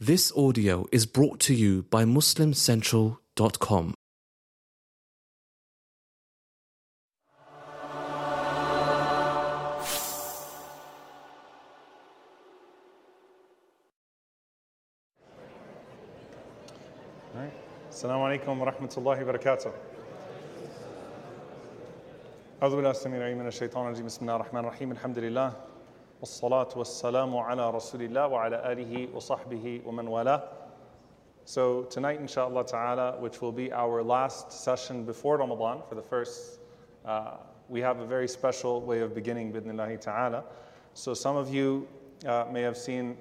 This audio is brought to you by MuslimCentral.com. Alright. Assalamu alaikum wa rahmatullahi wa barakatuh. أعوذ بالله السميع العليم من الشيطان الرجيم بسم الله الرحمن الرحيم الحمد لله والصلاة والسلام على رسول الله وعلى آله وصحبه ومن والاه. So tonight inshallah ta'ala which will be our last session before Ramadan for the first uh, we have a very special way of beginning bidnillahi ta'ala. So some of you uh, may have seen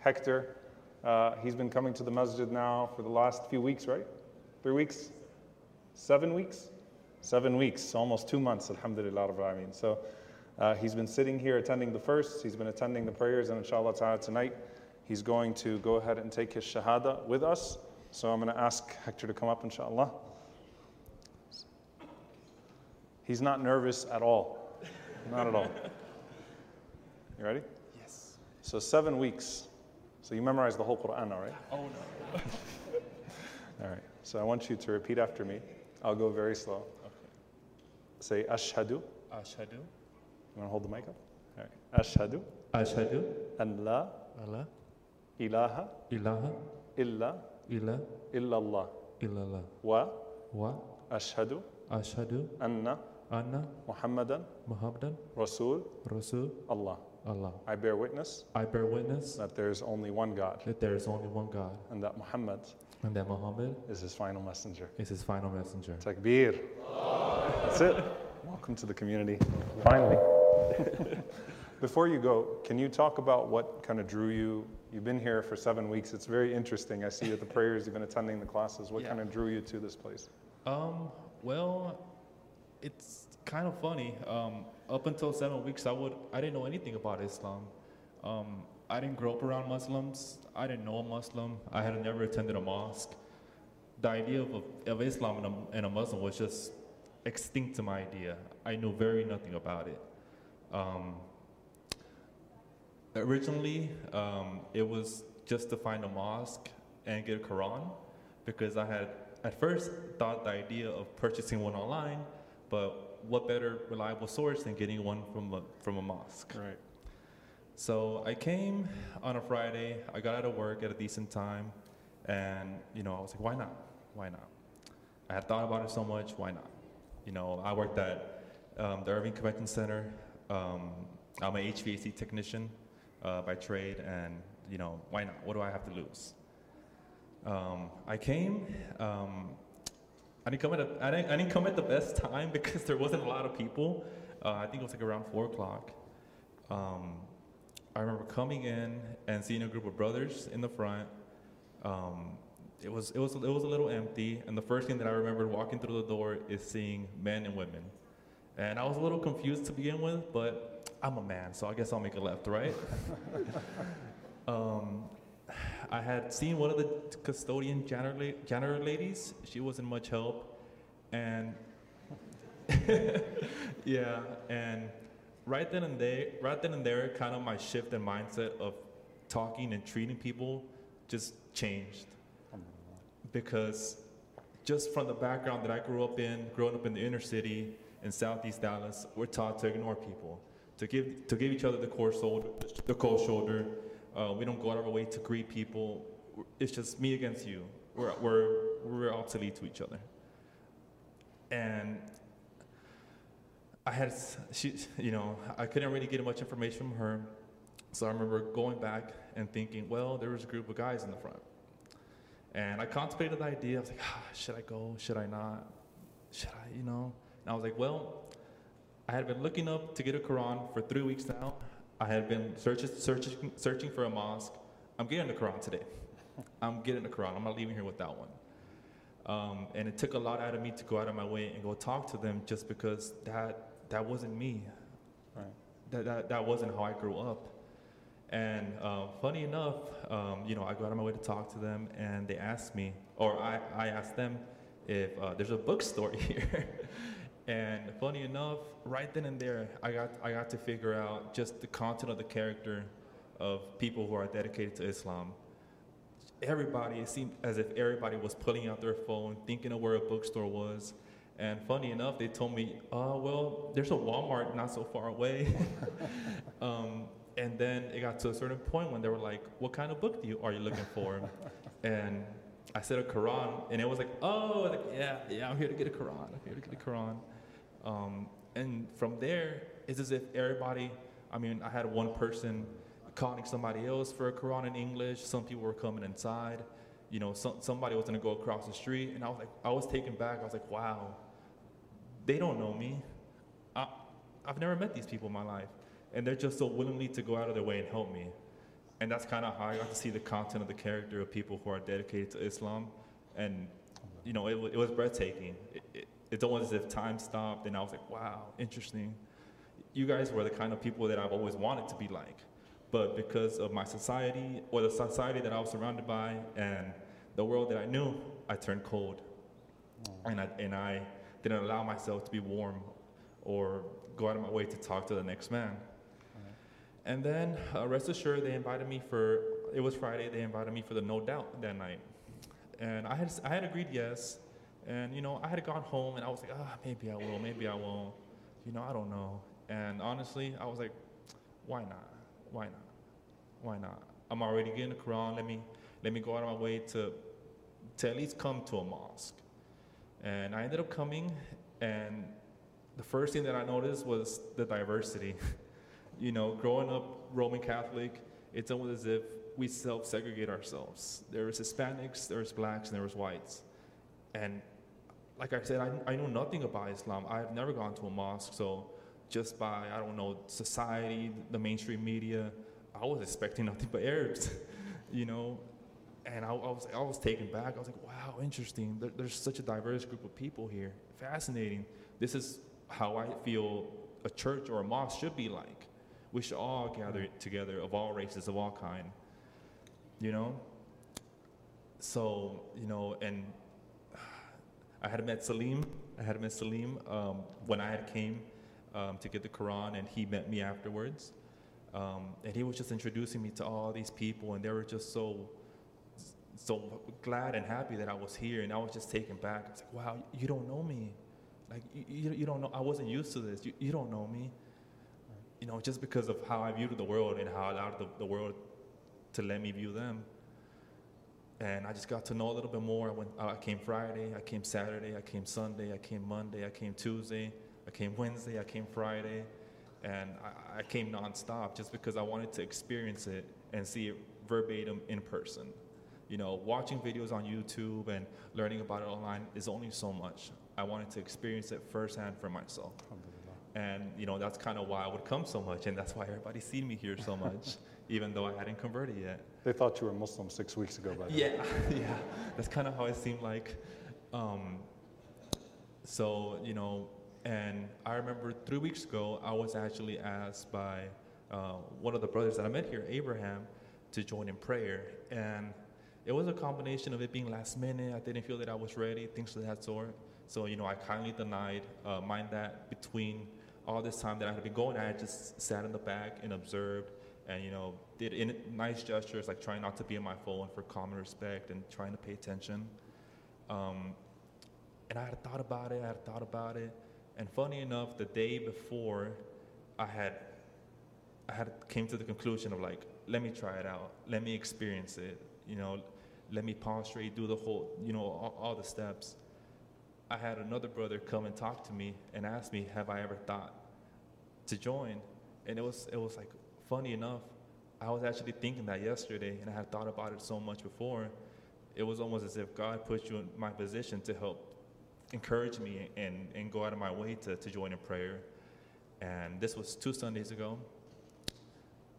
Hector uh, he's been coming to the masjid now for the last few weeks, right? Three weeks? Seven weeks? Seven weeks, almost two months, alhamdulillah. Rabbil Alameen. So uh, he's been sitting here attending the first, he's been attending the prayers, and inshallah ta'ala tonight he's going to go ahead and take his shahada with us. So I'm going to ask Hector to come up, inshallah. He's not nervous at all. Not at all. You ready? Yes. So seven weeks. So you memorized the whole Quran all right? Oh no. All right. So I want you to repeat after me. I'll go very slow. Okay. Say ashhadu. Ashhadu. You want to hold the mic up? All right. Ashhadu Ashhadu. an la Allah. ilaha Ilaha. illa Illa. illallah Illallah. wa Wa. ashhadu Ashhadu. anna Anna. Muhammadan Muhammadan. Rasul Rasul. Allah. Allah. I bear witness I bear witness that there is only one God that there is only one God and that Muhammad and that Muhammad is his final messenger. is his final messenger. Takbir. That's it. Welcome to the community. Finally. Before you go, can you talk about what kind of drew you? You've been here for seven weeks. It's very interesting. I see at the prayers you've been attending the classes. What Yeah. kind of drew you to this place? Um, well, it's kind of funny. Um, up until seven weeks, I would I didn't know anything about Islam. Um, I didn't grow up around Muslims. I didn't know a Muslim. I had never attended a mosque. The idea of, of Islam and a, and a Muslim was just extinct to my idea. I knew very nothing about it. Um, originally, um, it was just to find a mosque and get a Quran because I had at first thought the idea of purchasing one online, but what better reliable source than getting one from a, from a mosque? Right. So I came on a Friday. I got out of work at a decent time, and you know I was like, why not? Why not? I had thought about it so much. Why not? You know, I worked at um, the Irving Convention Center. Um, I'm an HVAC technician uh, by trade, and you know, why not? What do I have to lose? Um, I came. Um, I didn't come at a, I didn't, I didn't come at the best time because there wasn't a lot of people. Uh, I think it was like around four o'clock. Um, I remember coming in and seeing a group of brothers in the front. Um, it was it was it was a little empty, and the first thing that I remembered walking through the door is seeing men and women, and I was a little confused to begin with, but I'm a man, so I guess I'll make a left, right? um, I had seen one of the custodian janitor, janitor ladies. She wasn't much help, and yeah, and right then and there, right then and there, kind of my shift in mindset of talking and treating people just changed because just from the background that I grew up in, growing up in the inner city in Southeast Dallas, we're taught to ignore people, to give to give each other the cold shoulder. The cold shoulder. Uh, we don't go out of our way to greet people. It's just me against you. We're we're we're obsolete to each other. And I had she, you know, I couldn't really get much information from her, so I remember going back and thinking, well, there was a group of guys in the front. And I contemplated the idea. I was like, ah, should I go? Should I not? Should I, you know? And I was like, well, I had been looking up to get a Quran for three weeks now. I had been searching, searching, searching for a mosque. I'm getting the Quran today. I'm getting the Quran. I'm not leaving here without one. Um, and it took a lot out of me to go out of my way and go talk to them just because that, that wasn't me. Right. That, that, that wasn't how I grew up. And uh, funny enough, um, you know, I go out of my way to talk to them, and they asked me, or I, I asked them if uh, there's a bookstore here. And funny enough, right then and there, I got, I got to figure out just the content of the character of people who are dedicated to Islam. everybody, it seemed as if everybody was pulling out their phone, thinking of where a bookstore was. And funny enough, they told me, oh, well, there's a Walmart not so far away. um, and then it got to a certain point when they were like, what kind of book do you, are you looking for? and I said a Quran, and it was like, oh, like, yeah, yeah, I'm here to get a Quran. I'm here to get a Quran. Um, and from there, it's as if everybody, I mean, I had one person calling somebody else for a Quran in English. Some people were coming inside. You know, some, somebody was gonna go across the street, and I was like, I was taken back. I was like, wow, they don't know me. I, I've never met these people in my life, and they're just so willingly to go out of their way and help me. And that's kind of how I got to see the content of the character of people who are dedicated to Islam, and you know, it, it was breathtaking. It, it, it's almost as if time stopped, and I was like, wow, interesting. You guys were the kind of people that I've always wanted to be like, but because of my society or the society that I was surrounded by and the world that I knew, I turned cold, and I and I didn't allow myself to be warm or go out of my way to talk to the next man. And then, uh, rest assured, they invited me for, it was Friday, they invited me for the No Doubt that night. And I had, I had agreed yes. And, you know, I had gone home and I was like, ah, maybe I will, maybe I won't. You know, I don't know. And honestly, I was like, why not? Why not? Why not? I'm already getting the Quran. Let me, let me go out of my way to, to at least come to a mosque. And I ended up coming, and the first thing that I noticed was the diversity. you know, growing up Roman Catholic, it's almost as if we self-segregate ourselves. There was Hispanics, there was blacks, and there was whites. And like I said, I, I know nothing about Islam. I've never gone to a mosque, so just by, I don't know, society, the mainstream media, I was expecting nothing but Arabs, you know? And I, I was, I was taken back. I was like, wow, interesting. There, there's such a diverse group of people here. Fascinating. This is how I feel a church or a mosque should be like. We should all gather mm. together of all races, of all kind. You know? So, you know, and I had met Salim. I had met Salim um, when I had came um, to get the Quran, and he met me afterwards. Um, and he was just introducing me to all these people, and they were just so, so glad and happy that I was here. And I was just taken back. I was like, "Wow, you don't know me, like you, you, don't know. I wasn't used to this. You, you don't know me, you know, just because of how I viewed the world and how I allowed the, the world to let me view them." And I just got to know a little bit more. I, went, I came Friday, I came Saturday, I came Sunday, I came Monday, I came Tuesday, I came Wednesday, I came Friday, and I, I came nonstop just because I wanted to experience it and see it verbatim in person. You know, watching videos on YouTube and learning about it online is only so much. I wanted to experience it firsthand for myself. And, you know, that's kind of why I would come so much, and that's why everybody's seen me here so much, even though I hadn't converted yet. They thought you were Muslim six weeks ago, by the way. Yeah, yeah. That's kind of how it seemed like. Um, so, you know, and I remember three weeks ago, I was actually asked by uh, one of the brothers that I met here, Abraham, to join in prayer. And it was a combination of it being last minute. I didn't feel that I was ready, things of that sort. So, you know, I kindly denied. Uh, mind that between all this time that I had been going, I had just sat in the back and observed and, you know, did in, nice gestures like trying not to be in my phone for common respect and trying to pay attention. Um, and I had thought about it, I had thought about it. And funny enough, the day before, I had, I had came to the conclusion of like, let me try it out, let me experience it, you know, let me prostrate, do the whole, you know, all, all the steps. I had another brother come and talk to me and ask me, have I ever thought to join? And it was, it was like, funny enough, I was actually thinking that yesterday, and I had thought about it so much before. It was almost as if God put you in my position to help encourage me and, and go out of my way to, to join in prayer. And this was two Sundays ago.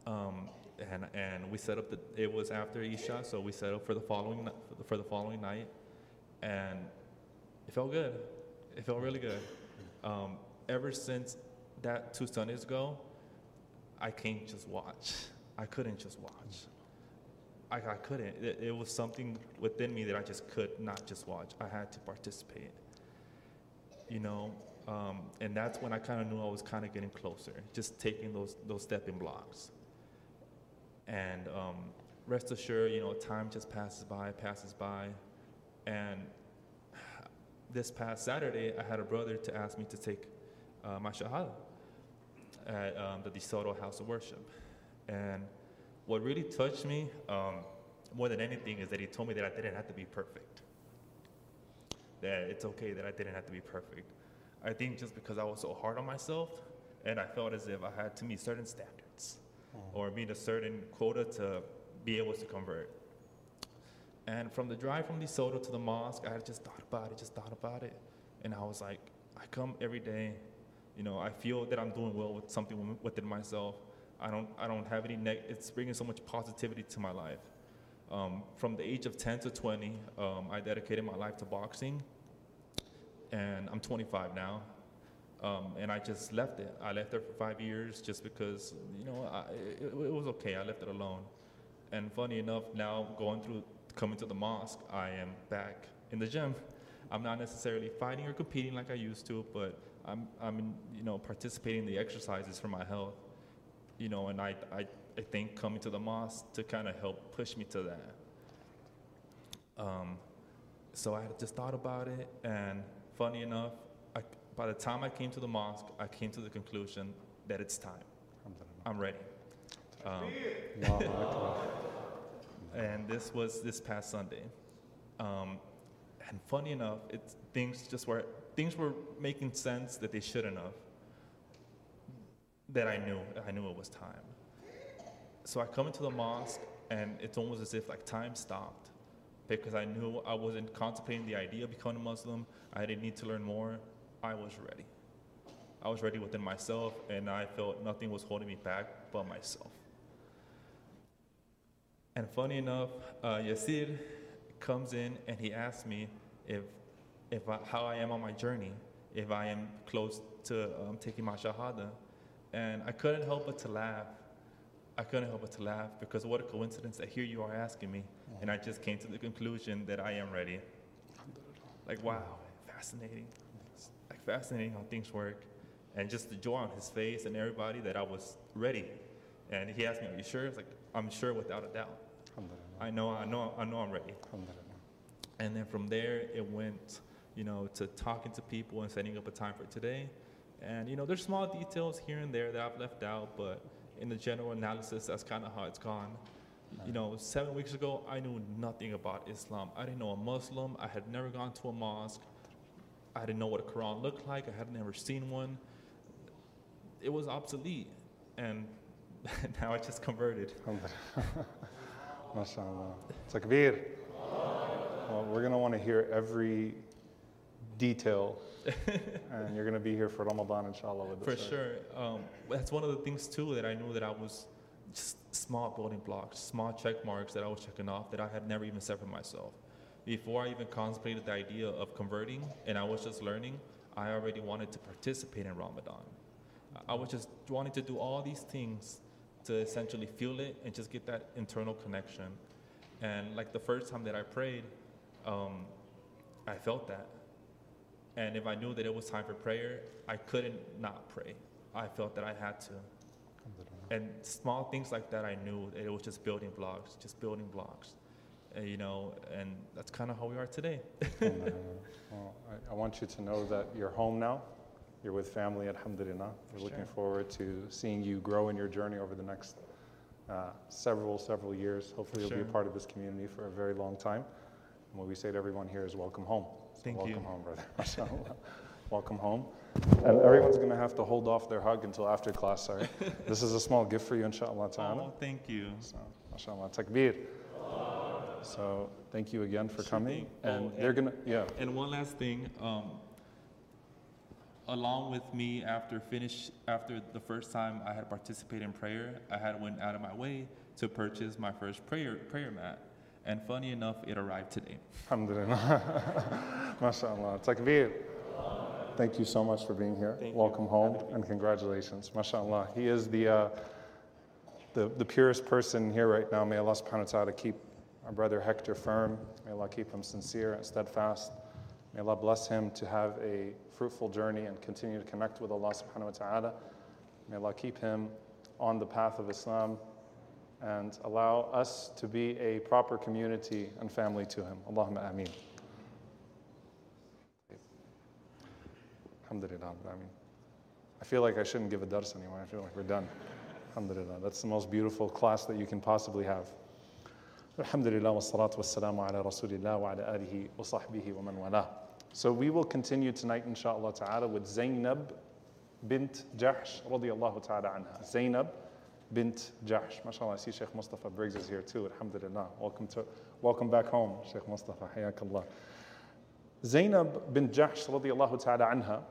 Um, and, and we set up the, it was after Isha, so we set up for the following, for the following night. And it felt good. It felt really good. Um, ever since that two Sundays ago, I can't just watch. I couldn't just watch. I, I couldn't. It, it was something within me that I just could not just watch. I had to participate. You know, um, and that's when I kind of knew I was kind of getting closer, just taking those those stepping blocks. And um, rest assured, you know, time just passes by, passes by. And this past Saturday, I had a brother to ask me to take uh, my Shahada at um, the DeSoto House of Worship. And what really touched me um, more than anything is that he told me that I didn't have to be perfect. That it's okay that I didn't have to be perfect. I think just because I was so hard on myself and I felt as if I had to meet certain standards or meet a certain quota to be able to convert. And from the drive from DeSoto to the mosque, I had just thought about it, just thought about it. And I was like, I come every day, you know, I feel that I'm doing well with something within myself. I don't, I don't have any neg- it's bringing so much positivity to my life. Um, from the age of 10 to 20, um, I dedicated my life to boxing. And I'm 25 now. Um, and I just left it. I left it for five years just because, you know, I, it, it was okay. I left it alone. And funny enough, now going through coming to the mosque, I am back in the gym. I'm not necessarily fighting or competing like I used to, but I'm, I'm you know, participating in the exercises for my health. You know, and I, I, I think coming to the mosque to kind of help push me to that. Um, so I just thought about it, and funny enough, I, by the time I came to the mosque, I came to the conclusion that it's time. I'm ready. Um, and this was this past Sunday. Um, and funny enough, it's things just were things were making sense that they shouldn't have. That I knew, I knew it was time. So I come into the mosque, and it's almost as if like time stopped, because I knew I wasn't contemplating the idea of becoming a Muslim. I didn't need to learn more. I was ready. I was ready within myself, and I felt nothing was holding me back but myself. And funny enough, uh, Yasir comes in and he asks me if, if I, how I am on my journey, if I am close to um, taking my Shahada. And I couldn't help but to laugh. I couldn't help but to laugh because what a coincidence that here you are asking me. And I just came to the conclusion that I am ready. Like, wow, fascinating. Like, fascinating how things work. And just the joy on his face and everybody that I was ready. And he asked me, Are you sure? It's like, I'm sure without a doubt. I know, I know, I know I'm ready. And then from there, it went, you know, to talking to people and setting up a time for today. And, you know, there's small details here and there that I've left out, but in the general analysis, that's kind of how it's gone. You know, seven weeks ago, I knew nothing about Islam. I didn't know a Muslim. I had never gone to a mosque. I didn't know what a Quran looked like. I had never seen one. It was obsolete. And now I just converted. MashaAllah. Takbir. Well, we're going to want to hear every detail, and you're going to be here for Ramadan, inshallah. With For this, right? sure. Um, that's one of the things too that I knew that I was just small building blocks, small check marks that I was checking off that I had never even set for myself. Before I even contemplated the idea of converting and I was just learning, I already wanted to participate in Ramadan. I- I was just wanting to do all these things to essentially feel it and just get that internal connection. And like the first time that I prayed, um, I felt that. And if I knew that it was time for prayer, I couldn't not pray. I felt that I had to. And small things like that, I knew that it was just building blocks, just building blocks. Uh, you know, and that's kind of how we are today. Well, I, I want you to know that you're home now. You're with family, alhamdulillah. We're looking forward to seeing you grow in your journey over the next uh, several, several years. Hopefully, you'll be a part of this community for a very long time. And what we say to everyone here is welcome home. So Thank welcome you. home, brother. MashaAllah. welcome home. And everyone's going to have to hold off their hug until after class, sorry. this is a small gift for you, inshallah ta'ala. Oh, thank you. So, mashallah, takbir. So, thank you again for coming. And Oh, they're gonna, yeah. And one last thing, um, along with me after finish after the first time I had participated in prayer, I had went out of my way to purchase my first prayer prayer mat. And funny enough, it arrived today. Alhamdulillah. MashaAllah. Takbir. Thank you so much for being here. Thank you. Welcome home and congratulations. MashaAllah. He is the, uh, the, the purest person here right now. May Allah subhanahu wa ta'ala keep our brother Hector firm. May Allah keep him sincere and steadfast. May Allah bless him to have a fruitful journey and continue to connect with Allah subhanahu wa ta'ala. May Allah keep him on the path of Islam and allow us to be a proper community and family to him. Allahumma ameen. Alhamdulillah. Ameen. I feel like I shouldn't give a dars anymore. I feel like we're done. Alhamdulillah. That's the most beautiful class that you can possibly have. Alhamdulillah wa salatu wa salamu ala rasulillah wa ala alihi wa sahbihi wa man wala. So we will continue tonight, inshallah ta'ala, with Zainab bint Jahsh radiyallahu ta'ala anha. Zainab bint Jahsh. MashaAllah, I see Sheikh Mustafa Briggs is here too. Alhamdulillah. Welcome, to, welcome back home, Sheikh Mustafa. Hayakallah. Zainab bint Jahsh radiyallahu ta'ala anha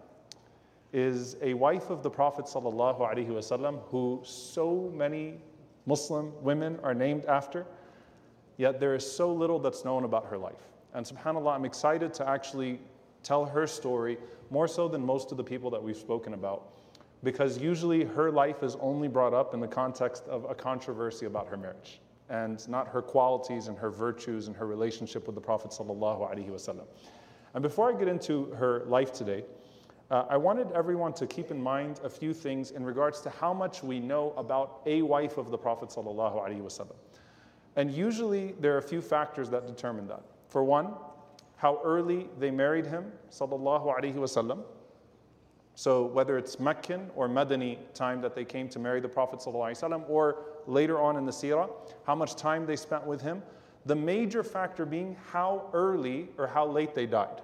is a wife of the Prophet sallallahu alaihi wasallam who so many Muslim women are named after, yet there is so little that's known about her life. And subhanAllah, I'm excited to actually tell her story more so than most of the people that we've spoken about, because usually her life is only brought up in the context of a controversy about her marriage and not her qualities and her virtues and her relationship with the Prophet sallallahu alaihi wasallam. And before I get into her life today, uh, I wanted everyone to keep in mind a few things in regards to how much we know about a wife of the Prophet. And usually there are a few factors that determine that. For one, how early they married him ﷺ. So whether it's Meccan or Madani time that they came to marry the Prophet ﷺ, or later on in the seerah, how much time they spent with him. The major factor being how early or how late they died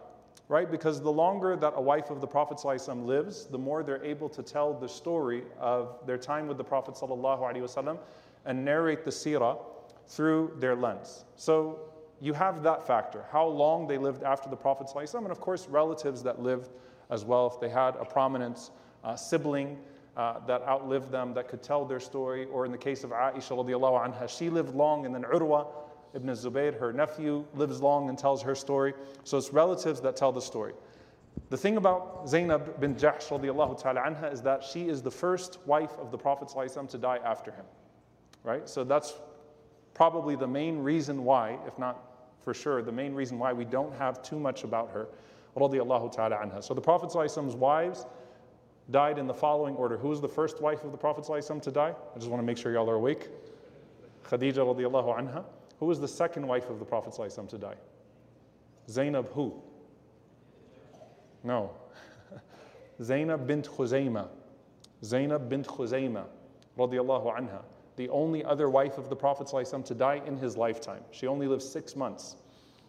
right? Because the longer that a wife of the Prophet ﷺ lives, the more they're able to tell the story of their time with the Prophet ﷺ and narrate the seerah through their lens. So you have that factor, how long they lived after the Prophet ﷺ, and of course relatives that lived as well, if they had a prominent uh, sibling uh, that outlived them, that could tell their story, or in the case of Aisha radiallahu anha, she lived long, and then Urwa, ibn Zubayr, her nephew, lives long and tells her story. So it's relatives that tell the story. The thing about Zainab bin Jahsh radiallahu ta'ala anha is that she is the first wife of the Prophet to die after him. Right? So that's probably the main reason why, if not for sure, the main reason why we don't have too much about her. Radiallahu ta'ala anha. So the Prophet's wives died in the following order. Who was the first wife of the Prophet to die? I just want to make sure y'all are awake. Khadija radiallahu anha. Who was the second wife of the Prophet to die? Zainab who? No. Zainab bint Khuzayma. Zainab bint Khuzayma, radiallahu anha. The only other wife of the Prophet to die in his lifetime. She only lived six months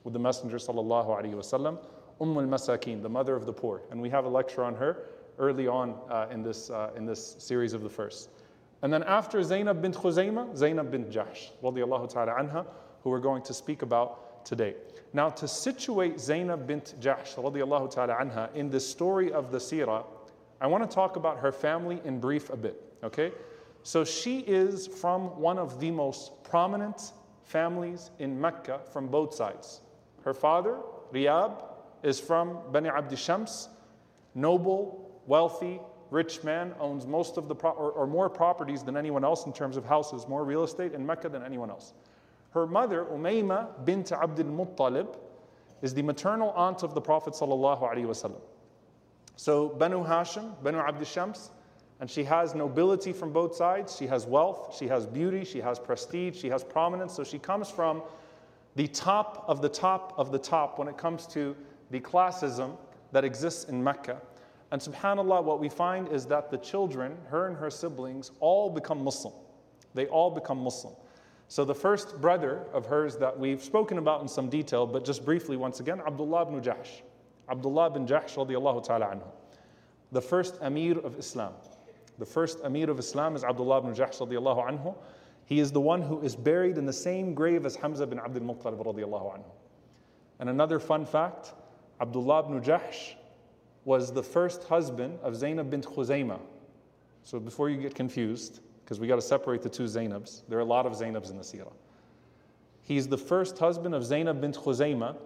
with the Messenger sallallahu. Umm al-Masakin, the mother of the poor. And we have a lecture on her early on uh, in, this, uh, in this series of the first. And then after Zainab bint Khuzayma, Zainab bint Jahsh, radiallahu ta'ala anha, who we're going to speak about today. Now, to situate Zainab bint Jahsh radiallahu ta'ala anha in the story of the seerah, I want to talk about her family in brief a bit, okay? So she is from one of the most prominent families in Mecca from both sides. Her father, Riyab, is from Bani Abdi Shams, noble, wealthy, rich man, owns most of the, pro- or, or more properties than anyone else in terms of houses, more real estate in Mecca than anyone else. Her mother, Umayma bint Abdul Muttalib, is the maternal aunt of the Prophet ﷺ. So Banu Hashim, Banu Abd Shams, and she has nobility from both sides. She has wealth, she has beauty, she has prestige, she has prominence. So she comes from the top of the top of the top when it comes to the classism that exists in Mecca. And subhanAllah, what we find is that the children, her and her siblings, all become Muslim. They all become Muslim. So the first brother of hers that we've spoken about in some detail, but just briefly once again, Abdullah ibn Jahsh. Abdullah bin Jahsh radiallahu ta'ala anhu. The first Amir of Islam. The first Amir of Islam is Abdullah ibn Jahsh radiallahu anhu. He is the one who is buried in the same grave as Hamza bin Abdul Muttalib radiallahu anhu. And another fun fact, Abdullah ibn Jahsh was the first husband of Zainab bint Khuzaymah. So before you get confused, because we got to separate the two Zainabs. There are a lot of Zainabs in the seerah. He's the first husband of Zainab bint Khuzaymah,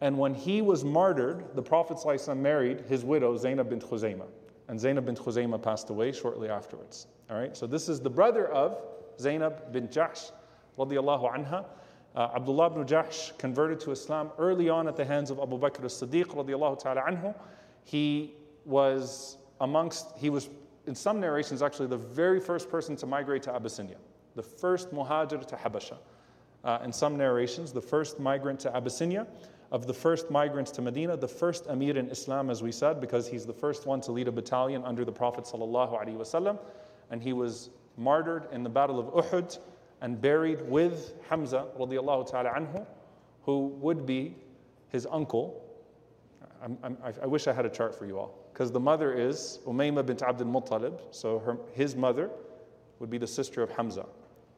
and when he was martyred, the Prophet ﷺ married his widow, Zainab bint Khuzaymah. And Zainab bint Khuzaymah passed away shortly afterwards. All right, so this is the brother of Zainab bint Jahsh, radiallahu anha. Uh, Abdullah ibn Jahsh converted to Islam early on at the hands of Abu Bakr as-Siddiq, radiallahu ta'ala anhu. He was amongst, he was in some narrations, actually the very first person to migrate to Abyssinia. the first muhajir to Habasha. Uh, in some narrations, the first migrant to Abyssinia, of the first migrants to Medina, the first Amir in Islam, as we said, because he's the first one to lead a battalion under the Prophet ﷺ, and he was martyred in the Battle of Uhud and buried with Hamza radiallahu ta'ala anhu, who would be his uncle. I'm, I'm, i wish I had a chart for you all, because the mother is Umayma bint Abdul Muttalib, so her, his mother would be the sister of Hamza,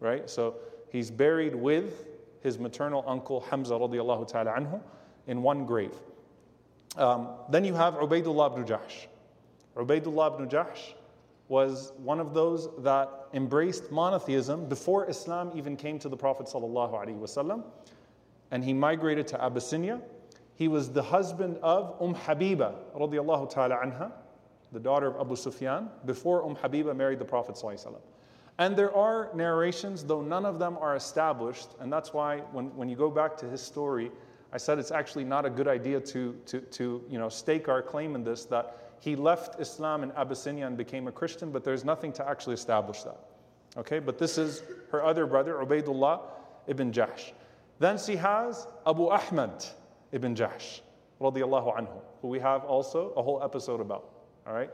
right? So he's buried with his maternal uncle Hamza radiallahu ta'ala anhu in one grave. Um, then you have Ubaidullah ibn Jahsh. Ubaidullah ibn Jahsh was one of those that embraced monotheism before Islam even came to the Prophet ﷺ, and he migrated to Abyssinia. He was the husband of Umm Habiba ta'ala anha, the daughter of Abu Sufyan, before Umm Habiba married the Prophet ﷺ. And there are narrations, though none of them are established, and that's why when, when you go back to his story, I said it's actually not a good idea to, to, to you know, stake our claim in this that he left Islam in Abyssinia and became a Christian, but there's nothing to actually establish that. Okay, but this is her other brother, Ubaidullah ibn Jahsh. Then she has Abu Ahmad ibn Jahsh, radiallahu anhu, who we have also a whole episode about. All right?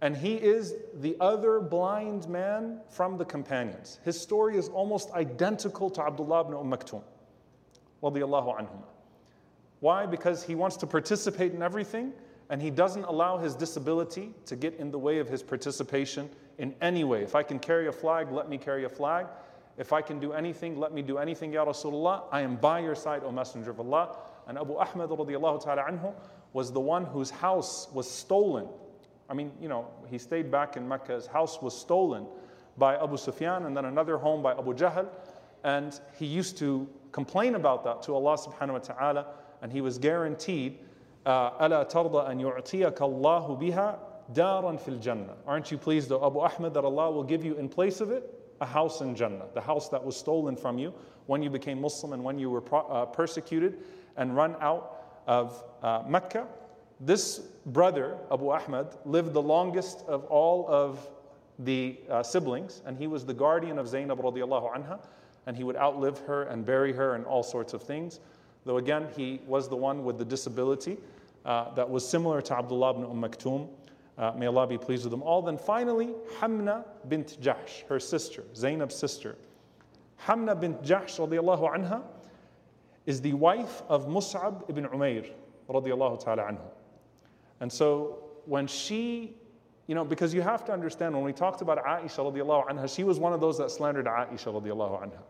And he is the other blind man from the companions. His story is almost identical to Abdullah ibn Umm Maktoum, radiallahu anhum. Why? Because he wants to participate in everything, and he doesn't allow his disability to get in the way of his participation in any way. If I can carry a flag, let me carry a flag. If I can do anything, let me do anything, Ya Rasulullah. I am by your side, O Messenger of Allah. And Abu Ahmad ta'ala anhu was the one whose house was stolen I mean, you know, he stayed back in Mecca. His house was stolen by Abu Sufyan and then another home by Abu Jahl. And he used to complain about that to Allah subhanahu wa ta'ala. And he was guaranteed, أَلَا تَرْضَ أَن يُعْتِيَكَ اللَّهُ بِهَا دَارًا فِي الْجَنَّةِ Aren't you pleased, O Abu Ahmed, that Allah will give you in place of it a house in Jannah, the house that was stolen from you when you became Muslim and when you were pro- uh, persecuted and run out of uh, Mecca. This brother, Abu Ahmad, lived the longest of all of the uh, siblings, and he was the guardian of Zainab radiallahu anha, and he would outlive her and bury her and all sorts of things. Though again, he was the one with the disability uh, that was similar to Abdullah ibn Umm Maktoum. Uh, may Allah be pleased with them all. Then finally, Hamna bint Jahsh, her sister, Zainab's sister. Hamna bint Jahsh radiallahu anha is the wife of Mus'ab ibn Umair radiallahu ta'ala anhu. And so when she, you know, because you have to understand when we talked about Aisha radiallahu anha, she was one of those that slandered Aisha radiallahu anha.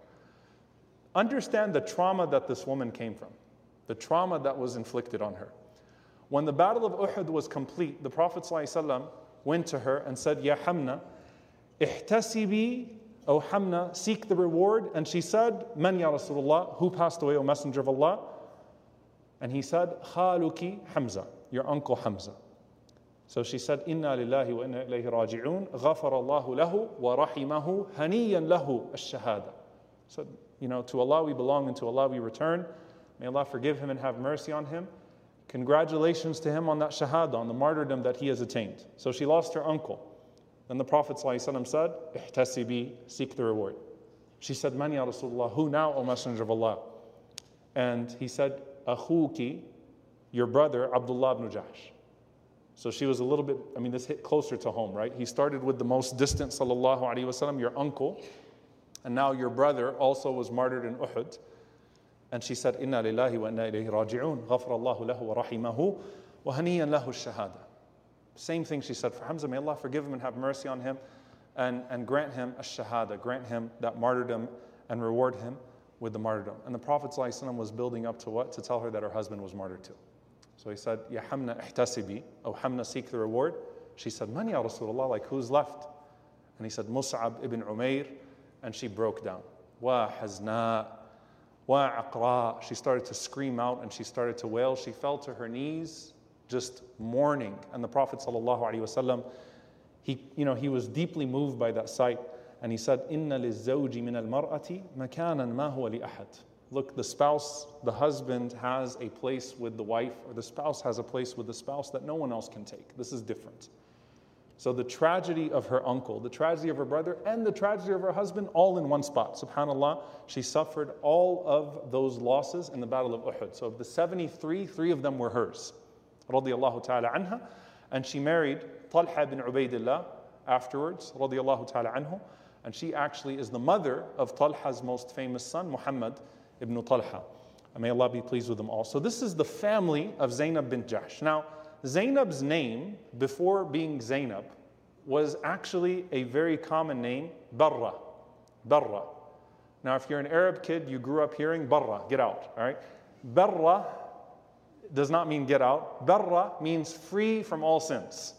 Understand the trauma that this woman came from, the trauma that was inflicted on her. When the battle of Uhud was complete, the Prophet ﷺ went to her and said, Ya Hamna, ihtasibi, O Hamna, seek the reward. And she said, Man ya Rasulullah, who passed away, O Messenger of Allah? And he said, Khaluki Hamza your uncle Hamza. So she said, Inna lillahi wa inna ilayhi raji'un, ghafar Allahu lahu wa rahimahu haniyan lahu ash-shahada. So, you know, to Allah we belong and to Allah we return. May Allah forgive him and have mercy on him. Congratulations to him on that shahada, on the martyrdom that he has attained. So she lost her uncle. Then the Prophet ﷺ said, Ihtasibi, seek the reward. She said, Man ya Rasulullah, who now, O Messenger of Allah? And he said, Akhuki, your brother, Abdullah ibn Jahsh. So she was a little bit, I mean, this hit closer to home, right? He started with the most distant, sallallahu alaihi wasallam, your uncle, and now your brother also was martyred in Uhud. And she said, Inna lillahi wa inna ilayhi raji'un, ghafra Allahu lahu wa rahimahu, wa haniyan lahu shahada. Same thing she said for Hamza, may Allah forgive him and have mercy on him and, and grant him a shahada, grant him that martyrdom and reward him with the martyrdom. And the Prophet ﷺ was building up to what? To tell her that her husband was martyred too. So he said, Ya Hamna ihtasibi, O Hamna, seek the reward. She said, Man ya Rasulullah, like who's left? And he said, Mus'ab ibn Umair. And she broke down. Wa hazna, She started to scream out and she started to wail. She fell to her knees, just mourning. And the Prophet ﷺ, he, you know, he was deeply moved by that sight. And he said, lizawji min al-mar'ati makanan ma huwa li ahad look, the spouse, the husband has a place with the wife, or the spouse has a place with the spouse that no one else can take. This is different. So the tragedy of her uncle, the tragedy of her brother, and the tragedy of her husband all in one spot. SubhanAllah, she suffered all of those losses in the Battle of Uhud. So of the 73, three of them were hers. Ta'ala anha. And she married Talha bin Ubaidillah afterwards, ta'ala anhu. And she actually is the mother of Talha's most famous son, Muhammad ibn Talha. And may Allah be pleased with them all. So this is the family of Zainab bin Jahsh. Now, Zainab's name, before being Zainab, was actually a very common name, Barra. Barra. Now, if you're an Arab kid, you grew up hearing Barra, get out, all right? Barra does not mean get out. Barra means free from all sins.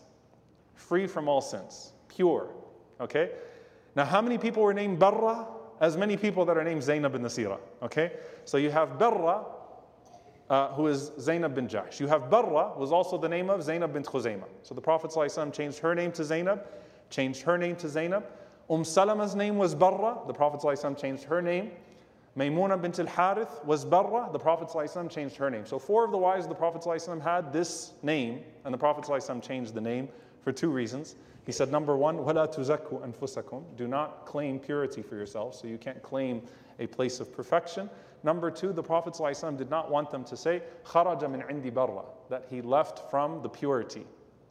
Free from all sins. Pure, okay? Now, how many people were named Barra? As many people that are named Zainab in the Sirah, okay? So you have Barra, uh, who is Zainab bin Jahsh. You have Barra, was also the name of Zainab bin Khuzaymah. So the Prophet ﷺ changed her name to Zainab, changed her name to Zainab. Umm Salama's name was Barra, the Prophet ﷺ changed her name. Maymuna bint al-Harith was Barra, the Prophet ﷺ changed her name. So four of the wives of the Prophet ﷺ had this name, and the Prophet ﷺ changed the name for two reasons. He said, number one, وَلَا تُزَكُّوا أَنفُسَكُمْ Do not claim purity for yourself, so you can't claim a place of perfection. Number two, the Prophet ﷺ did not want them to say, خَرَجَ مِنْ عِنْدِ barra, that he left from the purity,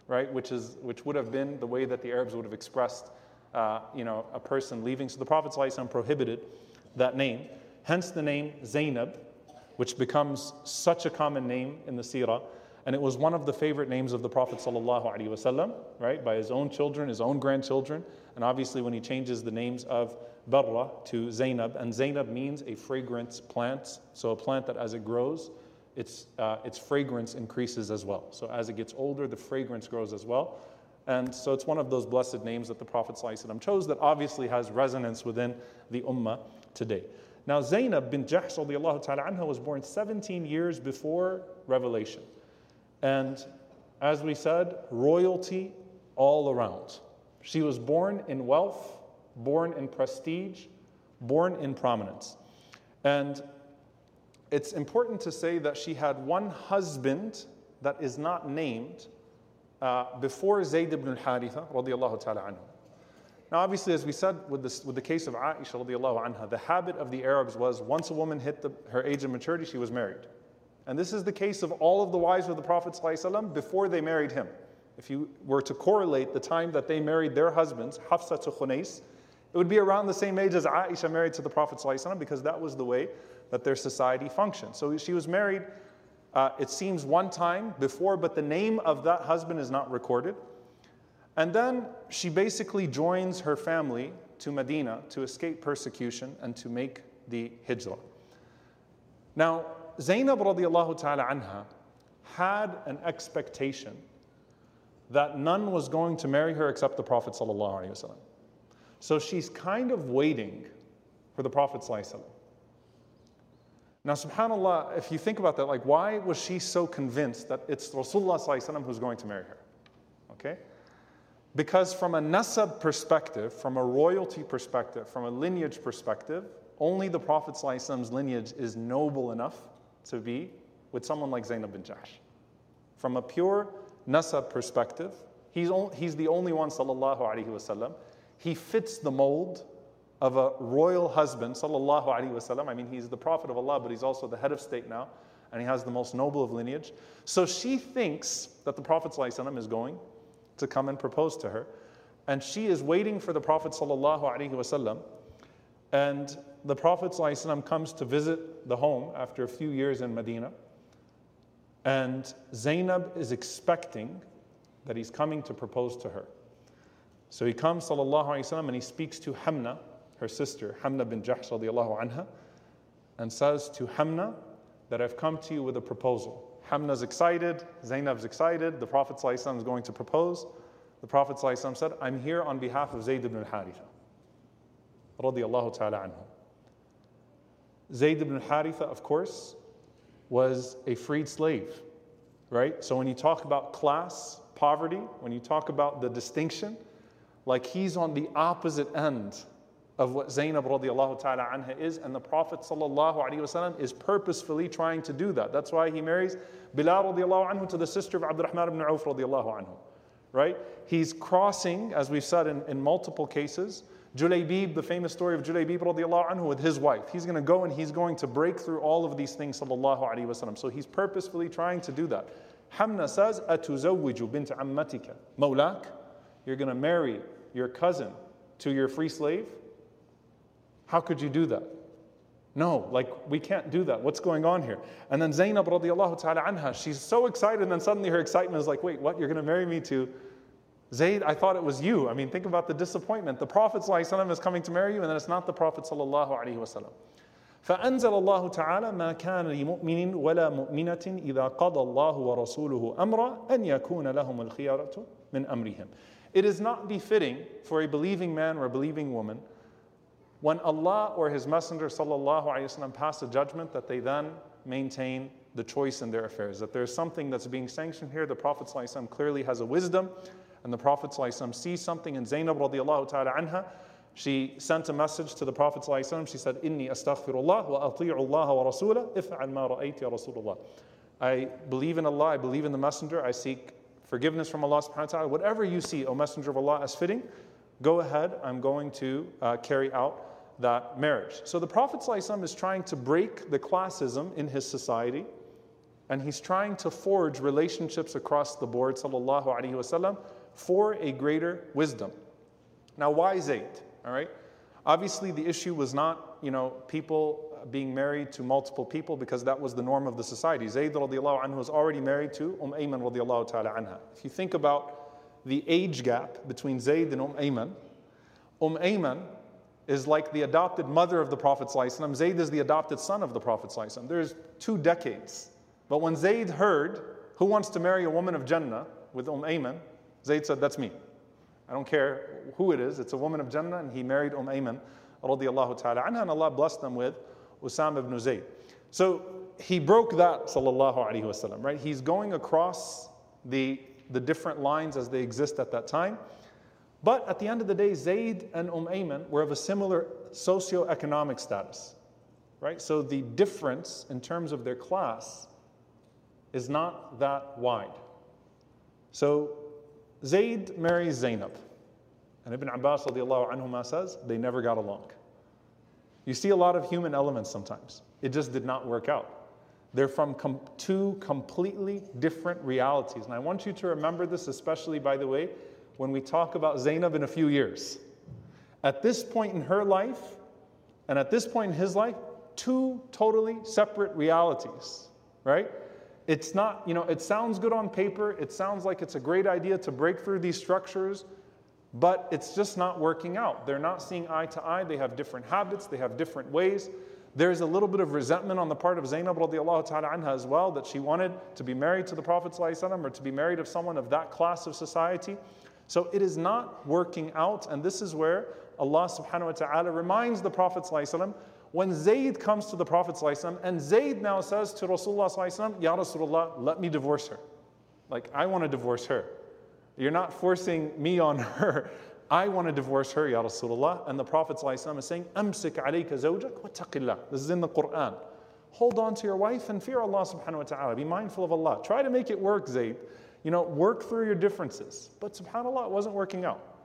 right? Which, is, which would have been the way that the Arabs would have expressed uh, you know, a person leaving. So the Prophet ﷺ prohibited that name. Hence the name Zainab, which becomes such a common name in the seerah. And it was one of the favorite names of the Prophet ﷺ, right? By his own children, his own grandchildren. And obviously, when he changes the names of Barra to Zainab, and Zainab means a fragrance plant. So a plant that as it grows, its, uh, its fragrance increases as well. So as it gets older, the fragrance grows as well. And so it's one of those blessed names that the Prophet ﷺ chose that obviously has resonance within the Ummah today. Now Zainab bin Jahsh was born 17 years before revelation. And as we said, royalty all around. She was born in wealth, born in prestige, born in prominence. And it's important to say that she had one husband that is not named uh, before Zayd ibn al-Haritha radiallahu. Now, obviously, as we said with, this, with the case of Aisha radiallahu anha, the habit of the Arabs was once a woman hit the, her age of maturity, she was married. And this is the case of all of the wives of the Prophet before they married him. If you were to correlate the time that they married their husbands, Hafsa to Khunais, it would be around the same age as Aisha married to the Prophet ﷺ because that was the way that their society functioned. So she was married, uh, it seems, one time before, but the name of that husband is not recorded. And then she basically joins her family to Medina to escape persecution and to make the hijrah. Now, Zainab radiallahu ta'ala anha had an expectation that none was going to marry her except the Prophet sallallahu alaihi wasallam. So she's kind of waiting for the Prophet. Now, subhanAllah, if you think about that, like, why was she so convinced that it's Rasulullah who's going to marry her? Okay? Because from a nasab perspective, from a royalty perspective, from a lineage perspective, only the Prophet's lineage is noble enough to be with someone like Zainab bin Jahsh. From a pure nasab perspective, he's, he's the only one, sallallahu alaihi wasallam, he fits the mold of a royal husband, sallallahu alaihi wasallam. I mean, he's the prophet of Allah, but he's also the head of state now, and he has the most noble of lineage. So she thinks that the Prophet ﷺ is going to come and propose to her, and she is waiting for the Prophet sallallahu alaihi wasallam. And the Prophet ﷺ comes to visit the home after a few years in Medina, and Zainab is expecting that he's coming to propose to her. So he comes, sallallahu alayhi wasallam, and he speaks to Hamna, her sister, Hamna bin Jahsh radiallahu anha, and says to Hamna that I've come to you with a proposal. Hamna's excited, Zainab's excited, the Prophet is going to propose. The Prophet said, I'm here on behalf of Zayd ibn al-Haritha, radiallahu ta'ala anhu. Zayd ibn al-Haritha, of course, was a freed slave, right? So when you talk about class, poverty, when you talk about the distinction, like he's on the opposite end of what Zainab radiallahu ta'ala anha is, and the Prophet sallallahu alaihi wasallam is purposefully trying to do that. That's why he marries Bilal radiallahu anhu to the sister of Abdurrahman ibn Auf radiallahu anhu. right? He's crossing, as we've said in, in multiple cases, Julaybib, the famous story of Julaybib radiallahu anhu with his wife. He's going to go and he's going to break through all of these things, sallallahu alayhi wasallam. So he's purposefully trying to do that. Hamna says, أَتُزَوِّجُ بِنْتَ عَمَّتِكَ مَوْلَاك You're going to marry your cousin to your free slave? How could you do that? No, like we can't do that. What's going on here? And then Zainab radiallahu ta'ala anha, she's so excited, and then suddenly her excitement is like, wait, what? You're going to marry me to Zayd? I thought it was you. I mean, think about the disappointment. The Prophet is coming to marry you, and then it's not the Prophet. فأنزل الله تعالى ما كان لمؤمن ولا مؤمنة إذا قضى الله ورسوله أمرا أن يكون لهم الخيارة من أمرهم. It is not befitting for a believing man or a believing woman when Allah or His Messenger وسلم, pass a judgment that they then maintain the choice in their affairs. That there's something that's being sanctioned here. The Prophet وسلم, clearly has a wisdom, and the Prophet وسلم, sees something in Zainab radiallahu ta'ala anha. She sent a message to the Prophet وسلم. She said, Inni astaghfirullah wa ati'u Allah wa rasulah if'al ma ra'ayti ya Rasulullah. I believe in Allah, I believe in the Messenger, I seek forgiveness from Allah subhanahu wa ta'ala. Whatever you see, O Messenger of Allah, as fitting, go ahead. I'm going to uh, carry out that marriage. So the Prophet is trying to break the classism in his society, and he's trying to forge relationships across the board, sallallahu alaihi wasallam, for a greater wisdom. Now, why is Zayd? All right. Obviously, the issue was not, you know, people being married to multiple people because that was the norm of the society. Zayd radiallahu anhu was already married to Umm Ayman radiallahu ta'ala anha. If you think about the age gap between Zayd and Umm Ayman, Umm Ayman is like the adopted mother of the Prophet. Zayd is the adopted son of the Prophet. There's two decades. But when Zayd heard who wants to marry a woman of Jannah with Umm Ayman, Zayd said, That's me. I don't care who it is, it's a woman of Jannah, and he married Umm Ayman, radiallahu ta'ala anha, and Allah blessed them with Usama ibn Zayd. So he broke that, sallallahu alayhi wasallam, right? He's going across the, the different lines as they exist at that time. But at the end of the day, Zayd and Umm Ayman were of a similar socio-economic status, right? So the difference in terms of their class is not that wide. So Zayd marries Zainab. And Ibn Abbas anhuma says they never got along. You see a lot of human elements sometimes. It just did not work out. They're from com- two completely different realities. And I want you to remember this, especially, by the way, when we talk about Zainab in a few years. At this point in her life, and at this point in his life, two totally separate realities, right? It's not, you know, it sounds good on paper, it sounds like it's a great idea to break through these structures, but it's just not working out. They're not seeing eye to eye, they have different habits, they have different ways. There's a little bit of resentment on the part of Zainab as well, that she wanted to be married to the Prophet or to be married of someone of that class of society. So it is not working out, and this is where Allah subhanahu wa ta'ala reminds the Prophet when Zayd comes to the Prophet and Zayd now says to Rasulullah Ya Rasulullah, let me divorce her. Like, I want to divorce her. You're not forcing me on her. I want to divorce her, Ya Rasulullah. And the Prophet is saying, Amsik alayka zawjak wa This is in the Quran. Hold on to your wife and fear Allah subhanahu wa ta'ala. Be mindful of Allah. Try to make it work, Zayd. You know, work through your differences. But subhanAllah, it wasn't working out.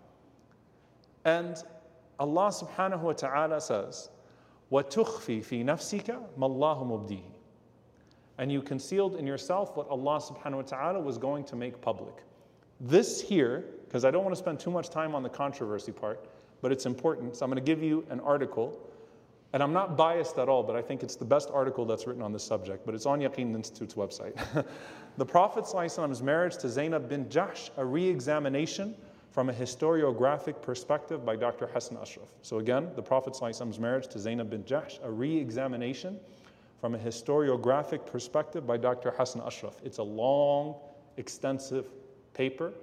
And Allah subhanahu wa ta'ala says, وَتُخْفِي فِي نَفْسِكَ مَا اللَّهُ مُبْدِيهِ And you concealed in yourself what Allah subhanahu wa ta'ala was going to make public. This here, because I don't want to spend too much time on the controversy part, but it's important. So I'm going to give you an article and I'm not biased at all, but I think it's the best article that's written on this subject, but it's on Yaqeen Institute's website. the Prophet's marriage to Zainab bin Jahsh, a re examination from a historiographic perspective by Dr. Hassan Ashraf. So, again, the Prophet's marriage to Zainab bin Jahsh, a re examination from a historiographic perspective by Dr. Hassan Ashraf. It's a long, extensive paper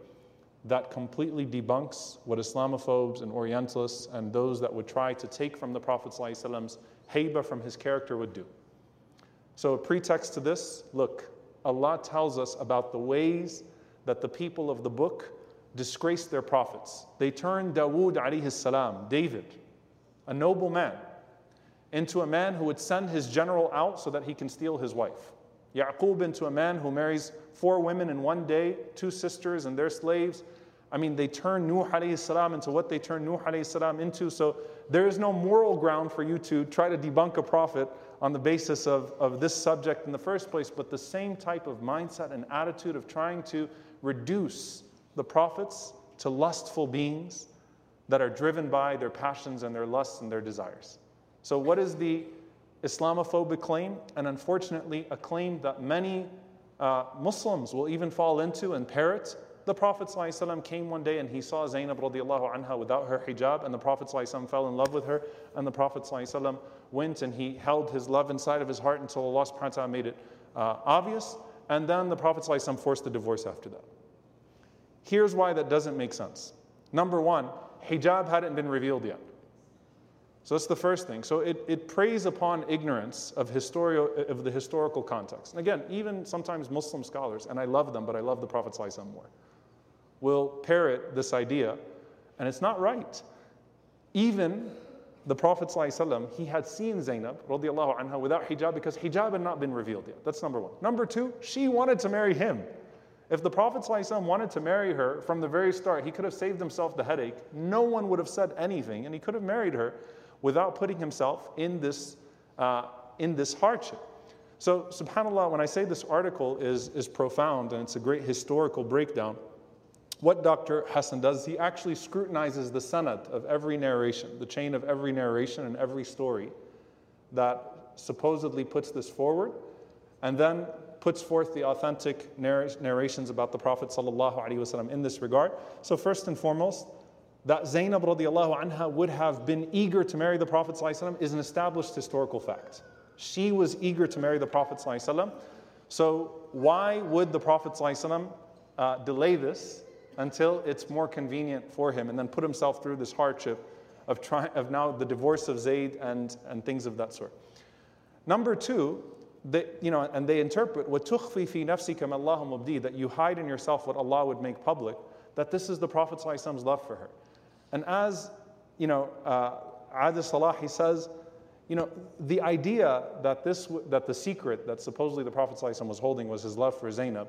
that completely debunks what Islamophobes and Orientalists and those that would try to take from the Prophet Prophet's haiba from his character would do. So, a pretext to this look, Allah tells us about the ways that the people of the book disgraced their prophets. They turned Dawood alayhi salam, David, a noble man, into a man who would send his general out so that he can steal his wife. Yaqub into a man who marries four women in one day, two sisters and their slaves. I mean, they turn Nuh alayhi salam into what they turn Nuh alayhi salam into. So there is no moral ground for you to try to debunk a prophet on the basis of, of this subject in the first place, but the same type of mindset and attitude of trying to reduce the prophets to lustful beings that are driven by their passions and their lusts and their desires. So, what is the Islamophobic claim? And unfortunately, a claim that many uh, Muslims will even fall into and parrot. The Prophet ﷺ came one day and he saw Zainab radiallahu anha without her hijab, and the Prophet ﷺ fell in love with her, and the Prophet ﷺ went and he held his love inside of his heart until Allah subhanahu wa ta'ala made it uh, obvious, and then the Prophet ﷺ forced the divorce after that. Here's why that doesn't make sense. Number one, hijab hadn't been revealed yet. So that's the first thing. So it, it preys upon ignorance of, historio, of the historical context. And again, even sometimes Muslim scholars, and I love them, but I love the Prophet ﷺ more, will parrot this idea, and it's not right. Even the Prophet ﷺ, he had seen Zainab radiallahu anha without hijab because hijab had not been revealed yet. That's number one. Number two, she wanted to marry him. If the Prophet ﷺ wanted to marry her from the very start, he could have saved himself the headache. No one would have said anything, and he could have married her without putting himself in this, uh, in this hardship. So, subhanAllah, when I say this article is, is profound and it's a great historical breakdown, what Dr. Hassan does, he actually scrutinizes the sanad of every narration, the chain of every narration and every story that supposedly puts this forward, and then puts forth the authentic narrations about the Prophet in this regard. So, first and foremost, that Zainab radiallahu anha would have been eager to marry the Prophet ﷺ is an established historical fact. She was eager to marry the Prophet ﷺ. So, why would the Prophet ﷺ, uh, delay this until it's more convenient for him and then put himself through this hardship of, try, of now the divorce of Zayd and, and things of that sort? Number two, they, you know, and they interpret what tukhfi fi nafsika Allahu mubdi that you hide in yourself what Allah would make public, that this is the Prophet's love for her. And as you know, uh, Adi Salah, he says, you know, the idea that this that the secret that supposedly the Prophet was holding was his love for Zainab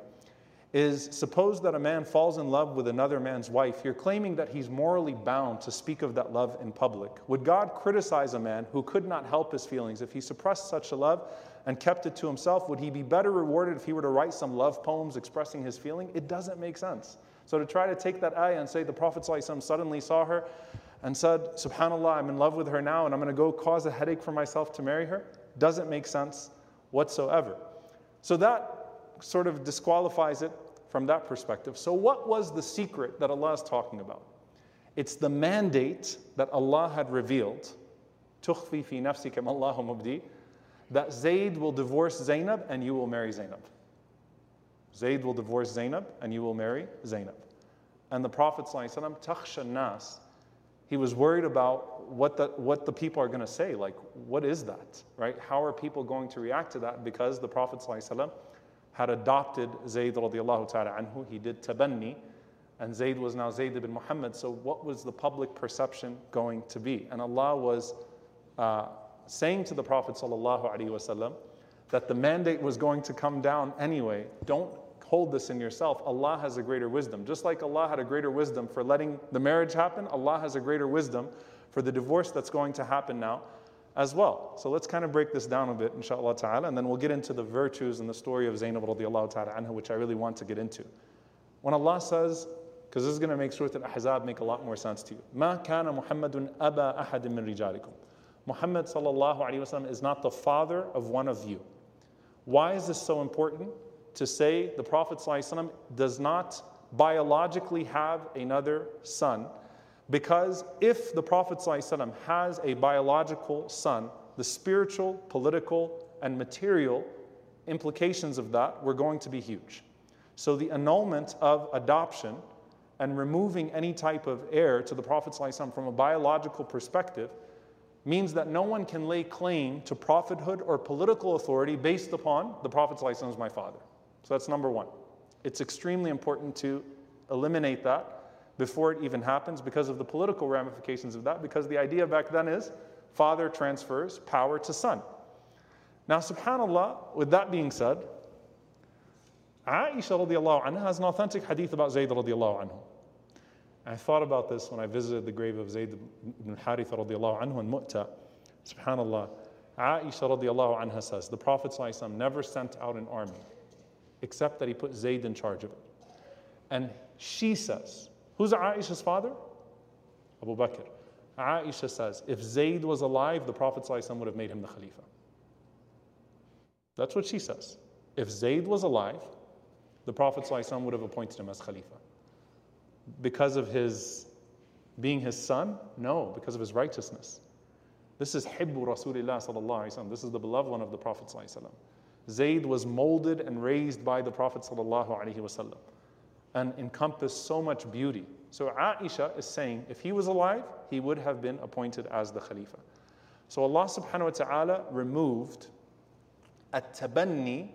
is suppose that a man falls in love with another man's wife, you're claiming that he's morally bound to speak of that love in public. Would God criticize a man who could not help his feelings if he suppressed such a love and kept it to himself? Would he be better rewarded if he were to write some love poems expressing his feeling? It doesn't make sense. So to try to take that ayah and say the Prophet ﷺ suddenly saw her and said, Subhanallah, I'm in love with her now and I'm going to go cause a headache for myself to marry her, doesn't make sense whatsoever. So that sort of disqualifies it from that perspective. So, what was the secret that Allah is talking about? It's the mandate that Allah had revealed, تخفي في نفسك ما الله مبدي, that Zayd will divorce Zainab and you will marry Zainab. Zayd will divorce Zainab and you will marry Zainab. And the Prophet ﷺ, nas, he was worried about what the, what the people are going to say. Like, what is that, right? How are people going to react to that? Because the Prophet ﷺ had adopted Zayd radiallahu ta'ala anhu. He did tabanni and Zayd was now Zayd ibn Muhammad. So, what was the public perception going to be? And Allah was uh, saying to the Prophet sallallahu alaihi wasallam that the mandate was going to come down anyway. Don't hold this in yourself. Allah has a greater wisdom. Just like Allah had a greater wisdom for letting the marriage happen, Allah has a greater wisdom for the divorce that's going to happen now as well. So let's kind of break this down a bit, inshallah ta'ala, and then we'll get into the virtues and the story of Zainab radiallahu ta'ala anha, which I really want to get into. When Allah says, because this is going to make Surah Al-Ahzab make a lot more sense to you. Ma kana Muhammadun أبا أحدٍ min rijalikum. Muhammad sallallahu alayhi wasallam is not the father of one of you. Why is this so important? To say the Prophet ﷺ does not biologically have another son because if the Prophet ﷺ has a biological son, the spiritual, political, and material implications of that were going to be huge. So the annulment of adoption and removing any type of heir to the Prophet ﷺ from a biological perspective means that no one can lay claim to prophethood or political authority based upon the Prophet ﷺ as my father. So that's number one. It's extremely important to eliminate that before it even happens because of the political ramifications of that, because the idea back then is father transfers power to son. Now, subhanAllah, with that being said, Aisha radiallahu anha has an authentic hadith about Zayd radiallahu anhu. I thought about this when I visited the grave of Zayd ibn Haritha radiallahu anhu in Mu'ta. Subhanallah. Aisha radiallahu anha says, the Prophet never sent out an army except that he put Zayd in charge of it. And she says, who's Aisha's father? Abu Bakr. Aisha says, if Zayd was alive, the Prophet would have made him the Khalifa. That's what she says. If Zayd was alive, the Prophet would have appointed him as Khalifa. Because of his being his son? No, because of his righteousness. This is Hibbu Rasulullah This is the beloved one of the Prophet Zayd was molded and raised by the Prophet wasallam and encompassed so much beauty. So Aisha is saying if he was alive, he would have been appointed as the Khalifa. So Allah subhanahu wa ta'ala removed at tabanni,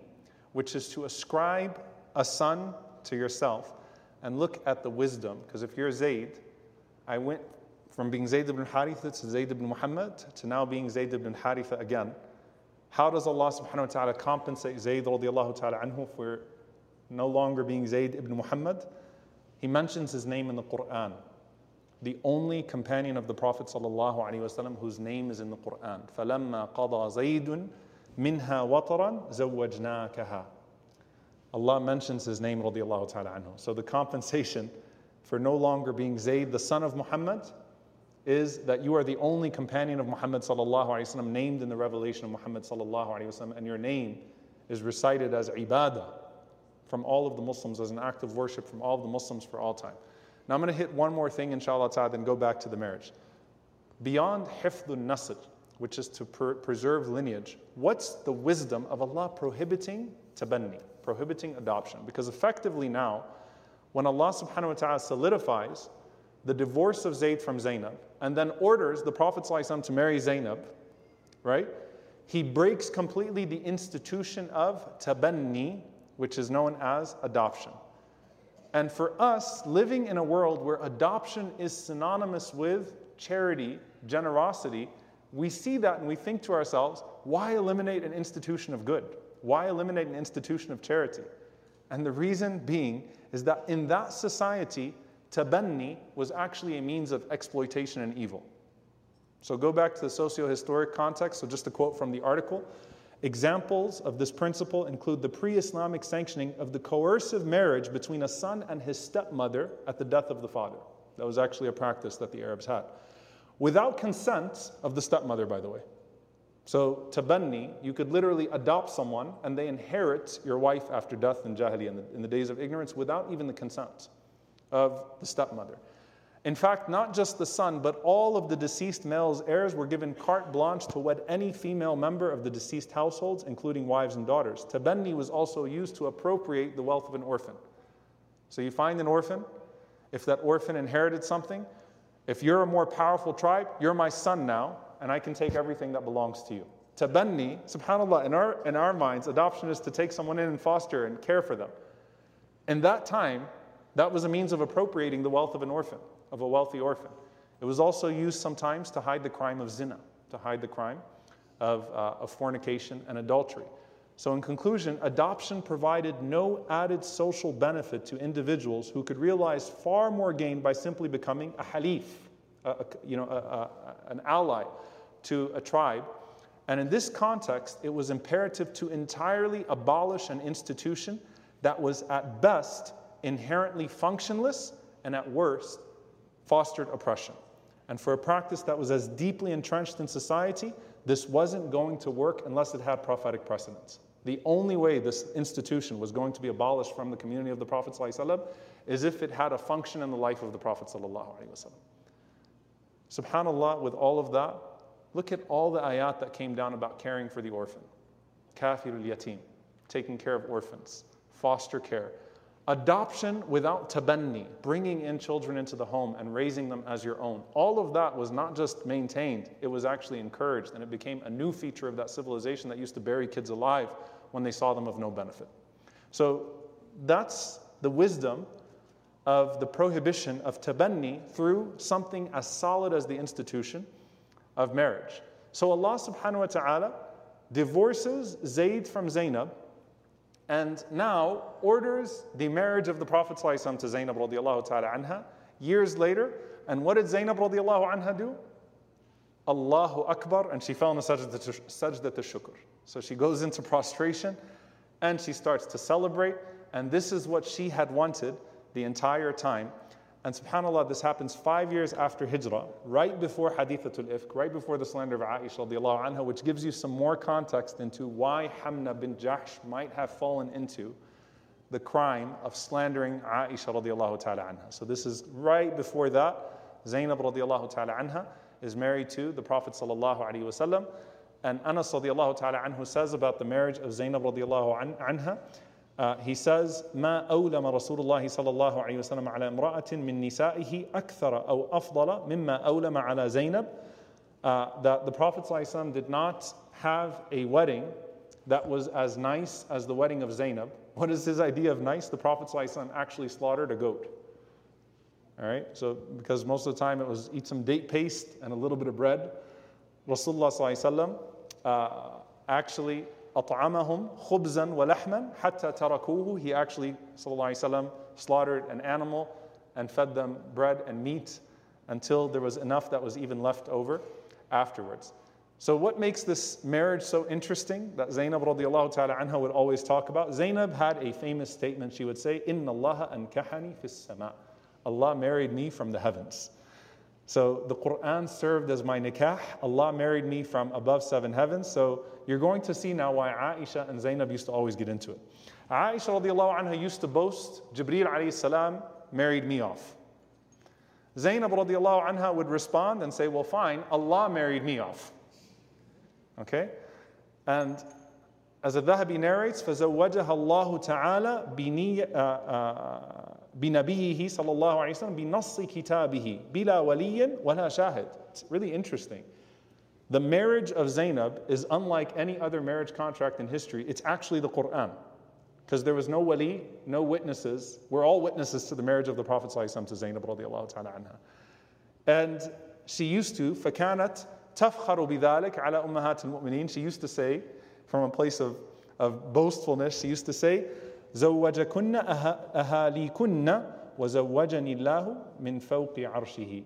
which is to ascribe a son to yourself and look at the wisdom. Because if you're Zayd, I went from being Zayd ibn Haritha to Zayd ibn Muhammad to now being Zayd ibn Haritha again. How does Allah subhanahu wa ta'ala compensate Zayd radiallahu ta'ala anhu for no longer being Zayd ibn Muhammad? He mentions his name in the Quran. The only companion of the Prophet sallallahu alaihi wasallam whose name is in the Quran. فَلَمَّا قَضَى زَيْدٌ مِنْهَا وَطَرًا زَوَّجْنَاكَهَا Allah mentions his name radiallahu ta'ala anhu. So the compensation for no longer being Zayd, the son of Muhammad, is that you are the only companion of Muhammad sallallahu alaihi wasallam named in the revelation of Muhammad sallallahu alaihi wasallam, and your name is recited as ibadah from all of the Muslims as an act of worship from all of the Muslims for all time. Now I'm going to hit one more thing, inshallah ta'ala, then go back to the marriage. Beyond hifdun nasl, which is to per- preserve lineage, what's the wisdom of Allah prohibiting tabanni? prohibiting adoption. Because effectively now, when Allah subhanahu wa ta'ala solidifies the divorce of Zayd from Zainab and then orders the Prophet ﷺ to marry Zainab, right? He breaks completely the institution of tabanni, which is known as adoption. And for us, living in a world where adoption is synonymous with charity, generosity, we see that and we think to ourselves, why eliminate an institution of good? Why eliminate an institution of charity? And the reason being is that in that society, tabanni was actually a means of exploitation and evil. So go back to the socio historic context. So, just a quote from the article. Examples of this principle include the pre Islamic sanctioning of the coercive marriage between a son and his stepmother at the death of the father. That was actually a practice that the Arabs had. Without consent of the stepmother, by the way. So, tabanni, you could literally adopt someone and they inherit your wife after death in Jahili in the, in the days of ignorance, without even the consent of the stepmother. In fact, not just the son, but all of the deceased male's heirs were given carte blanche to wed any female member of the deceased households, including wives and daughters. Tabanni was also used to appropriate the wealth of an orphan. So you find an orphan, if that orphan inherited something, if you're a more powerful tribe, you're my son now, and I can take everything that belongs to you. Tabanni, subhanAllah, in our, in our minds, adoption is to take someone in and foster and care for them. In that time, that was a means of appropriating the wealth of an orphan, of a wealthy orphan. It was also used sometimes to hide the crime of zina, to hide the crime of, uh, of fornication and adultery. So, in conclusion, adoption provided no added social benefit to individuals who could realize far more gain by simply becoming a halif, a, a, you know, a, an ally to a tribe. And in this context, it was imperative to entirely abolish an institution that was at best inherently functionless and at worst fostered oppression. And for a practice that was as deeply entrenched in society, this wasn't going to work unless it had prophetic precedence. The only way this institution was going to be abolished from the community of the Prophet is if it had a function in the life of the Prophet. Subhanallah, with all of that, Look at all the ayat that came down about caring for the orphan. Kafirul yatim, taking care of orphans, foster care. Adoption without tabanni, bringing in children into the home and raising them as your own. All of that was not just maintained, it was actually encouraged, and it became a new feature of that civilization that used to bury kids alive when they saw them of no benefit. So that's the wisdom of the prohibition of tabanni through something as solid as the institution of marriage. So Allah subhanahu wa ta'ala divorces Zayd from Zainab, and now orders the marriage of the Prophet ﷺ to Zainab radiallahu ta'ala anha years later. And what did Zainab radiallahu anha do? Allahu Akbar, and she fell in the sajda to shukr. So she goes into prostration and she starts to celebrate. And this is what she had wanted the entire time. And subhanAllah, this happens five years after Hijrah, right before Hadithatul Ifk, right before the slander of Aisha anha, which gives you some more context into why Hamna bin Jahsh might have fallen into the crime of slandering Aisha radiallahu ta'ala anha. So this is right before that. Zainab radiallahu ta'ala anha is married to the Prophet sallallahu alaihi wasallam. And Anas radiallahu ta'ala anhu says about the marriage of Zainab radiallahu anha, uh, he says, ما أولم رسول الله صلى الله عليه وسلم على امرأة من نسائه أكثر أو أفضل مما أولم على زينب. Uh, that the Prophet ﷺ did not have a wedding that was as nice as the wedding of Zainab. What is his idea of nice? The Prophet ﷺ actually slaughtered a goat. All right, so because most of the time it was eat some date paste and a little bit of bread. Rasulullah ﷺ, uh, actually أطعمهم خبزا ولحما حتى تركوه He actually وسلم, slaughtered an animal and fed them bread and meat until there was enough that was even left over afterwards. So what makes this marriage so interesting that Zainab radiallahu ta'ala anha would always talk about? Zainab had a famous statement. She would say, إِنَّ اللَّهَ أَنْكَحَنِي فِي السَّمَاءِ Allah married me from the heavens. So the Quran served as my nikah. Allah married me from above seven heavens. So you're going to see now why Aisha and Zainab used to always get into it. Aisha radiallahu anha used to boast, Jibreel alayhi salam married me off. Zainab radiallahu anha would respond and say, Well, fine, Allah married me off. Okay? And as Al-Dhahabi narrates, فَزَوَّجَهَا اللَّهُ تَعَالَى بِنِيَّةٍ بنبيه صلى الله عليه وسلم بنص كتابه بلا ولي ولا شاهد. It's really interesting. The marriage of Zainab is unlike any other marriage contract in history. It's actually the Quran. Because there was no wali, no witnesses. We're all witnesses to the marriage of the Prophet ﷺ to Zainab radiallahu ta'ala anha. And she used to, فكانت تفخر بذلك على أمهات المؤمنين. She used to say, from a place of, of boastfulness, she used to say, زوجكن أهاليكن وزوجني الله من فوق عرشه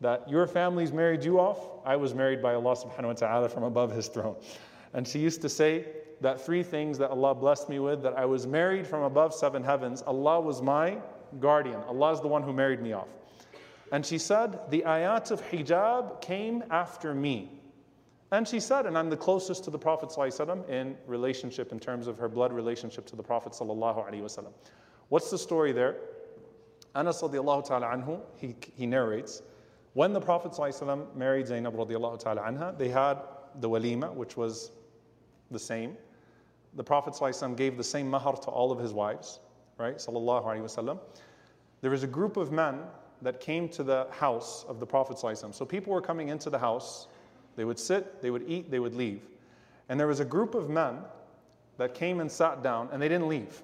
that your family's married you off, I was married by Allah subhanahu wa ta'ala from above his throne. And she used to say that three things that Allah blessed me with, that I was married from above seven heavens, Allah was my guardian. Allah is the one who married me off. And she said, the ayat of hijab came after me. And she said, and I'm the closest to the Prophet ﷺ in relationship, in terms of her blood relationship to the Prophet. ﷺ. What's the story there? Anas radiallahu ta'ala anhu, he, he narrates, when the Prophet ﷺ married Zainab radiallahu ta'ala anha, they had the walima, which was the same. The Prophet ﷺ gave the same mahar to all of his wives, right? Sallallahu alayhi wasallam. There was a group of men that came to the house of the Prophet ﷺ. So people were coming into the house they would sit, they would eat, they would leave. And there was a group of men that came and sat down, and they didn't leave.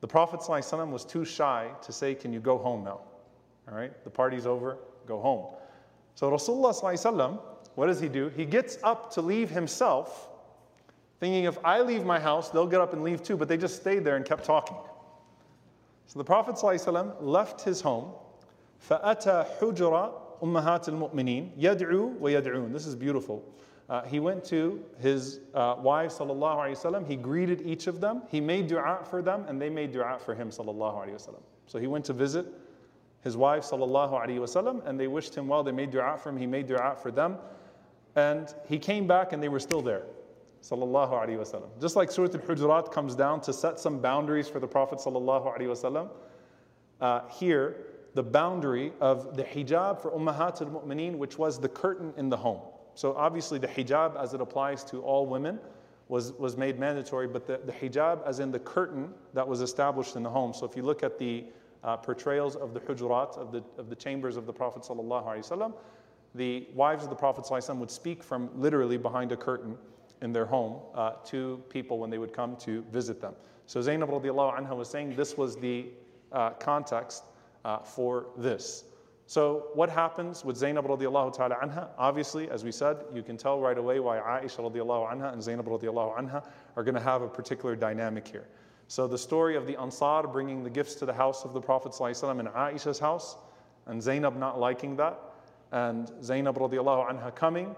The Prophet ﷺ was too shy to say, Can you go home now? All right, the party's over, go home. So Rasulullah ﷺ, what does he do? He gets up to leave himself, thinking if I leave my house, they'll get up and leave too, but they just stayed there and kept talking. So the Prophet ﷺ left his home, فأتى حجرة Ummahat al-Mu'mineen, yad'u wa yad'un. This is beautiful. Uh, he went to his uh, wives, sallallahu alayhi wasallam. He greeted each of them. He made dua for them, and they made dua for him, sallallahu alayhi wasallam. So he went to visit his wife, sallallahu alayhi wasallam, and they wished him well. They made dua for him. He made dua for them. And he came back, and they were still there. Sallallahu alayhi wasallam. Just like Surah Al-Hujurat comes down to set some boundaries for the Prophet sallallahu alayhi wasallam. Uh, here, the boundary of the hijab for Ummahat al Mu'mineen, which was the curtain in the home. So, obviously, the hijab as it applies to all women was, was made mandatory, but the, the hijab as in the curtain that was established in the home. So, if you look at the uh, portrayals of the hujurat, of the, of the chambers of the Prophet, the wives of the Prophet would speak from literally behind a curtain in their home uh, to people when they would come to visit them. So, Zainab radiallahu anha was saying this was the uh, context uh, for this. So, what happens with Zainab radiallahu ta'ala anha? Obviously, as we said, you can tell right away why Aisha radiallahu anha and Zainab radiallahu anha are going to have a particular dynamic here. So, the story of the Ansar bringing the gifts to the house of the Prophet ﷺ in Aisha's house, and Zainab not liking that, and Zainab radiallahu anha coming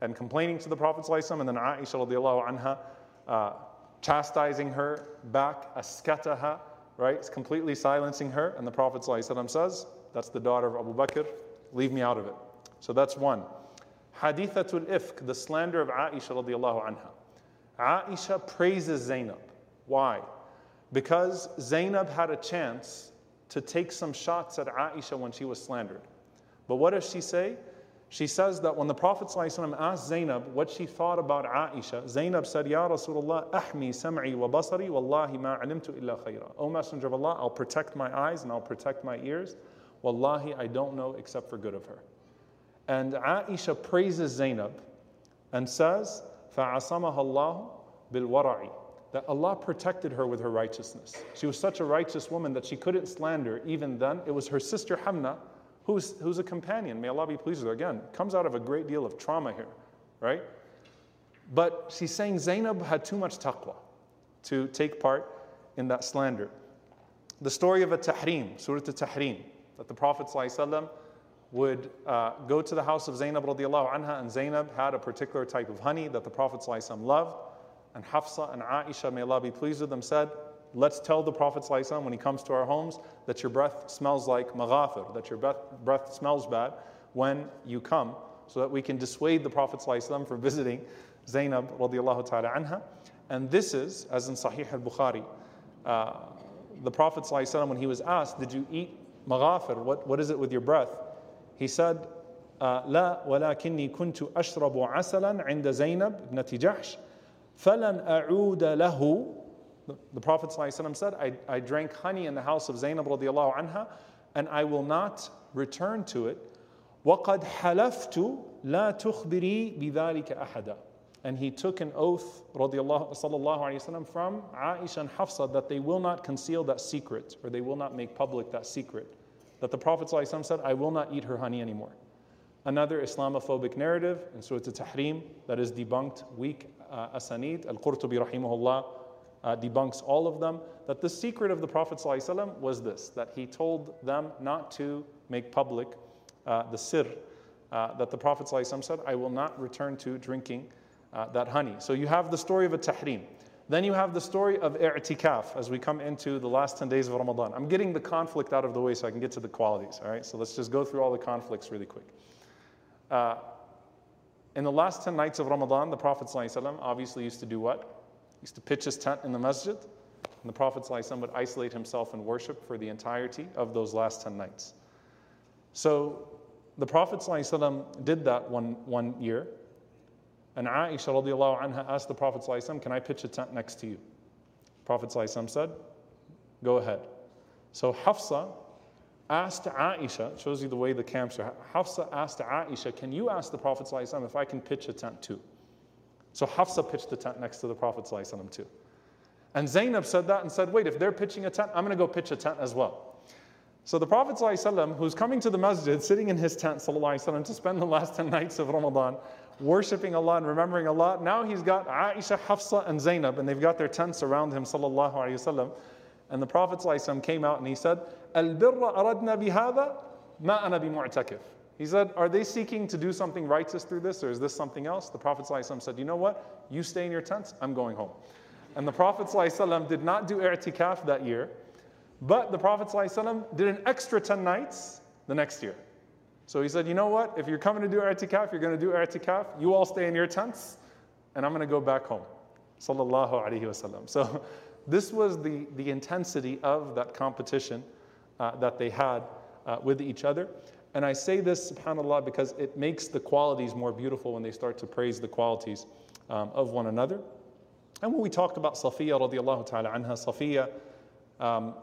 and complaining to the Prophet ﷺ, and then Aisha radiallahu anha uh, chastising her back, askataha, right? It's completely silencing her, and the Prophet ﷺ says, that's the daughter of Abu Bakr. Leave me out of it. So that's one. Hadithatul ifk, the slander of Aisha radiallahu anha. Aisha praises Zainab. Why? Because Zainab had a chance to take some shots at Aisha when she was slandered. But what does she say? She says that when the Prophet ﷺ asked Zainab what she thought about Aisha, Zainab said, Ya Rasulullah, ahmi sam'i wa basari, wallahi ma alimtu illa khayra. O Messenger of Allah, I'll protect my eyes and I'll protect my ears. Wallahi, I don't know except for good of her. And Aisha praises Zainab and says, فَعَصَمَهَا اللَّهُ بِالْوَرَعِ That Allah protected her with her righteousness. She was such a righteous woman that she couldn't slander even then. It was her sister Hamna, who's, who's a companion. May Allah be pleased with her. Again, comes out of a great deal of trauma here, right? But she's saying Zainab had too much taqwa to take part in that slander. The story of a tahrim, Surah Tahrim that the Prophet ﷺ would uh, go to the house of Zainab radiallahu anha, and Zainab had a particular type of honey that the Prophet ﷺ loved. And Hafsa and Aisha, may Allah be pleased with them, said, Let's tell the Prophet ﷺ when he comes to our homes that your breath smells like maghafir, that your breath, breath smells bad when you come, so that we can dissuade the Prophet ﷺ from visiting Zainab radiallahu ta'ala anha. And this is, as in Sahih al Bukhari, uh, the Prophet ﷺ, when he was asked, Did you eat maghafir, what, what is it with your breath? He said, لا ولكني كنت أشرب عسلا عند زينب ابنة جحش فلن أعود له The Prophet ﷺ said, I, I drank honey in the house of Zainab radiallahu anha and I will not return to it. وقد حلفت لا تخبري بذلك أحدا And he took an oath radiallahu, sallallahu alayhi wasallam, from Aisha and Hafsa that they will not conceal that secret or they will not make public that secret that the Prophet ﷺ said, I will not eat her honey anymore. Another Islamophobic narrative in Surah Tahrim that is debunked, weak uh, asanid, Al Qurtubi rahimahullah uh, debunks all of them. That the secret of the Prophet ﷺ was this that he told them not to make public uh, the sir, uh, that the Prophet ﷺ said, I will not return to drinking uh, that honey. So you have the story of a tahrim. Then you have the story of i'tikaf as we come into the last 10 days of Ramadan. I'm getting the conflict out of the way so I can get to the qualities, all right? So let's just go through all the conflicts really quick. Uh, in the last 10 nights of Ramadan, the Prophet ﷺ obviously used to do what? He used to pitch his tent in the masjid, and the Prophet ﷺ would isolate himself in worship for the entirety of those last 10 nights. So the Prophet ﷺ did that one, one year, and Aisha radiallahu anha asked the Prophet ﷺ, Can I pitch a tent next to you? The Prophet ﷺ said, Go ahead. So Hafsa asked Aisha, shows you the way the camps are. Hafsa asked Aisha, Can you ask the Prophet ﷺ if I can pitch a tent too? So Hafsa pitched the tent next to the Prophet too. And Zainab said that and said, Wait, if they're pitching a tent, I'm going to go pitch a tent as well. So the Prophet ﷺ, who's coming to the masjid, sitting in his tent ﷺ, to spend the last 10 nights of Ramadan, worshiping Allah and remembering Allah. Now he's got Aisha, Hafsa, and Zainab, and they've got their tents around him, sallallahu alayhi wasallam. And the Prophet ﷺ came out and he said, Al-birra aradna bihada ma ana bimu'takif. He said, Are they seeking to do something righteous through this, or is this something else? The Prophet ﷺ said, You know what? You stay in your tents, I'm going home. And the Prophet ﷺ did not do i'tikaf that year, but the Prophet ﷺ did an extra 10 nights the next year. So he said, you know what? If you're coming to do i'tikaf, you're going to do i'tikaf. You all stay in your tents, and I'm going to go back home. Sallallahu alaihi wasallam. So this was the, the intensity of that competition uh, that they had uh, with each other. And I say this, subhanAllah, because it makes the qualities more beautiful when they start to praise the qualities um, of one another. And when we talked about Safiya radiallahu ta'ala anha, Safiya, um,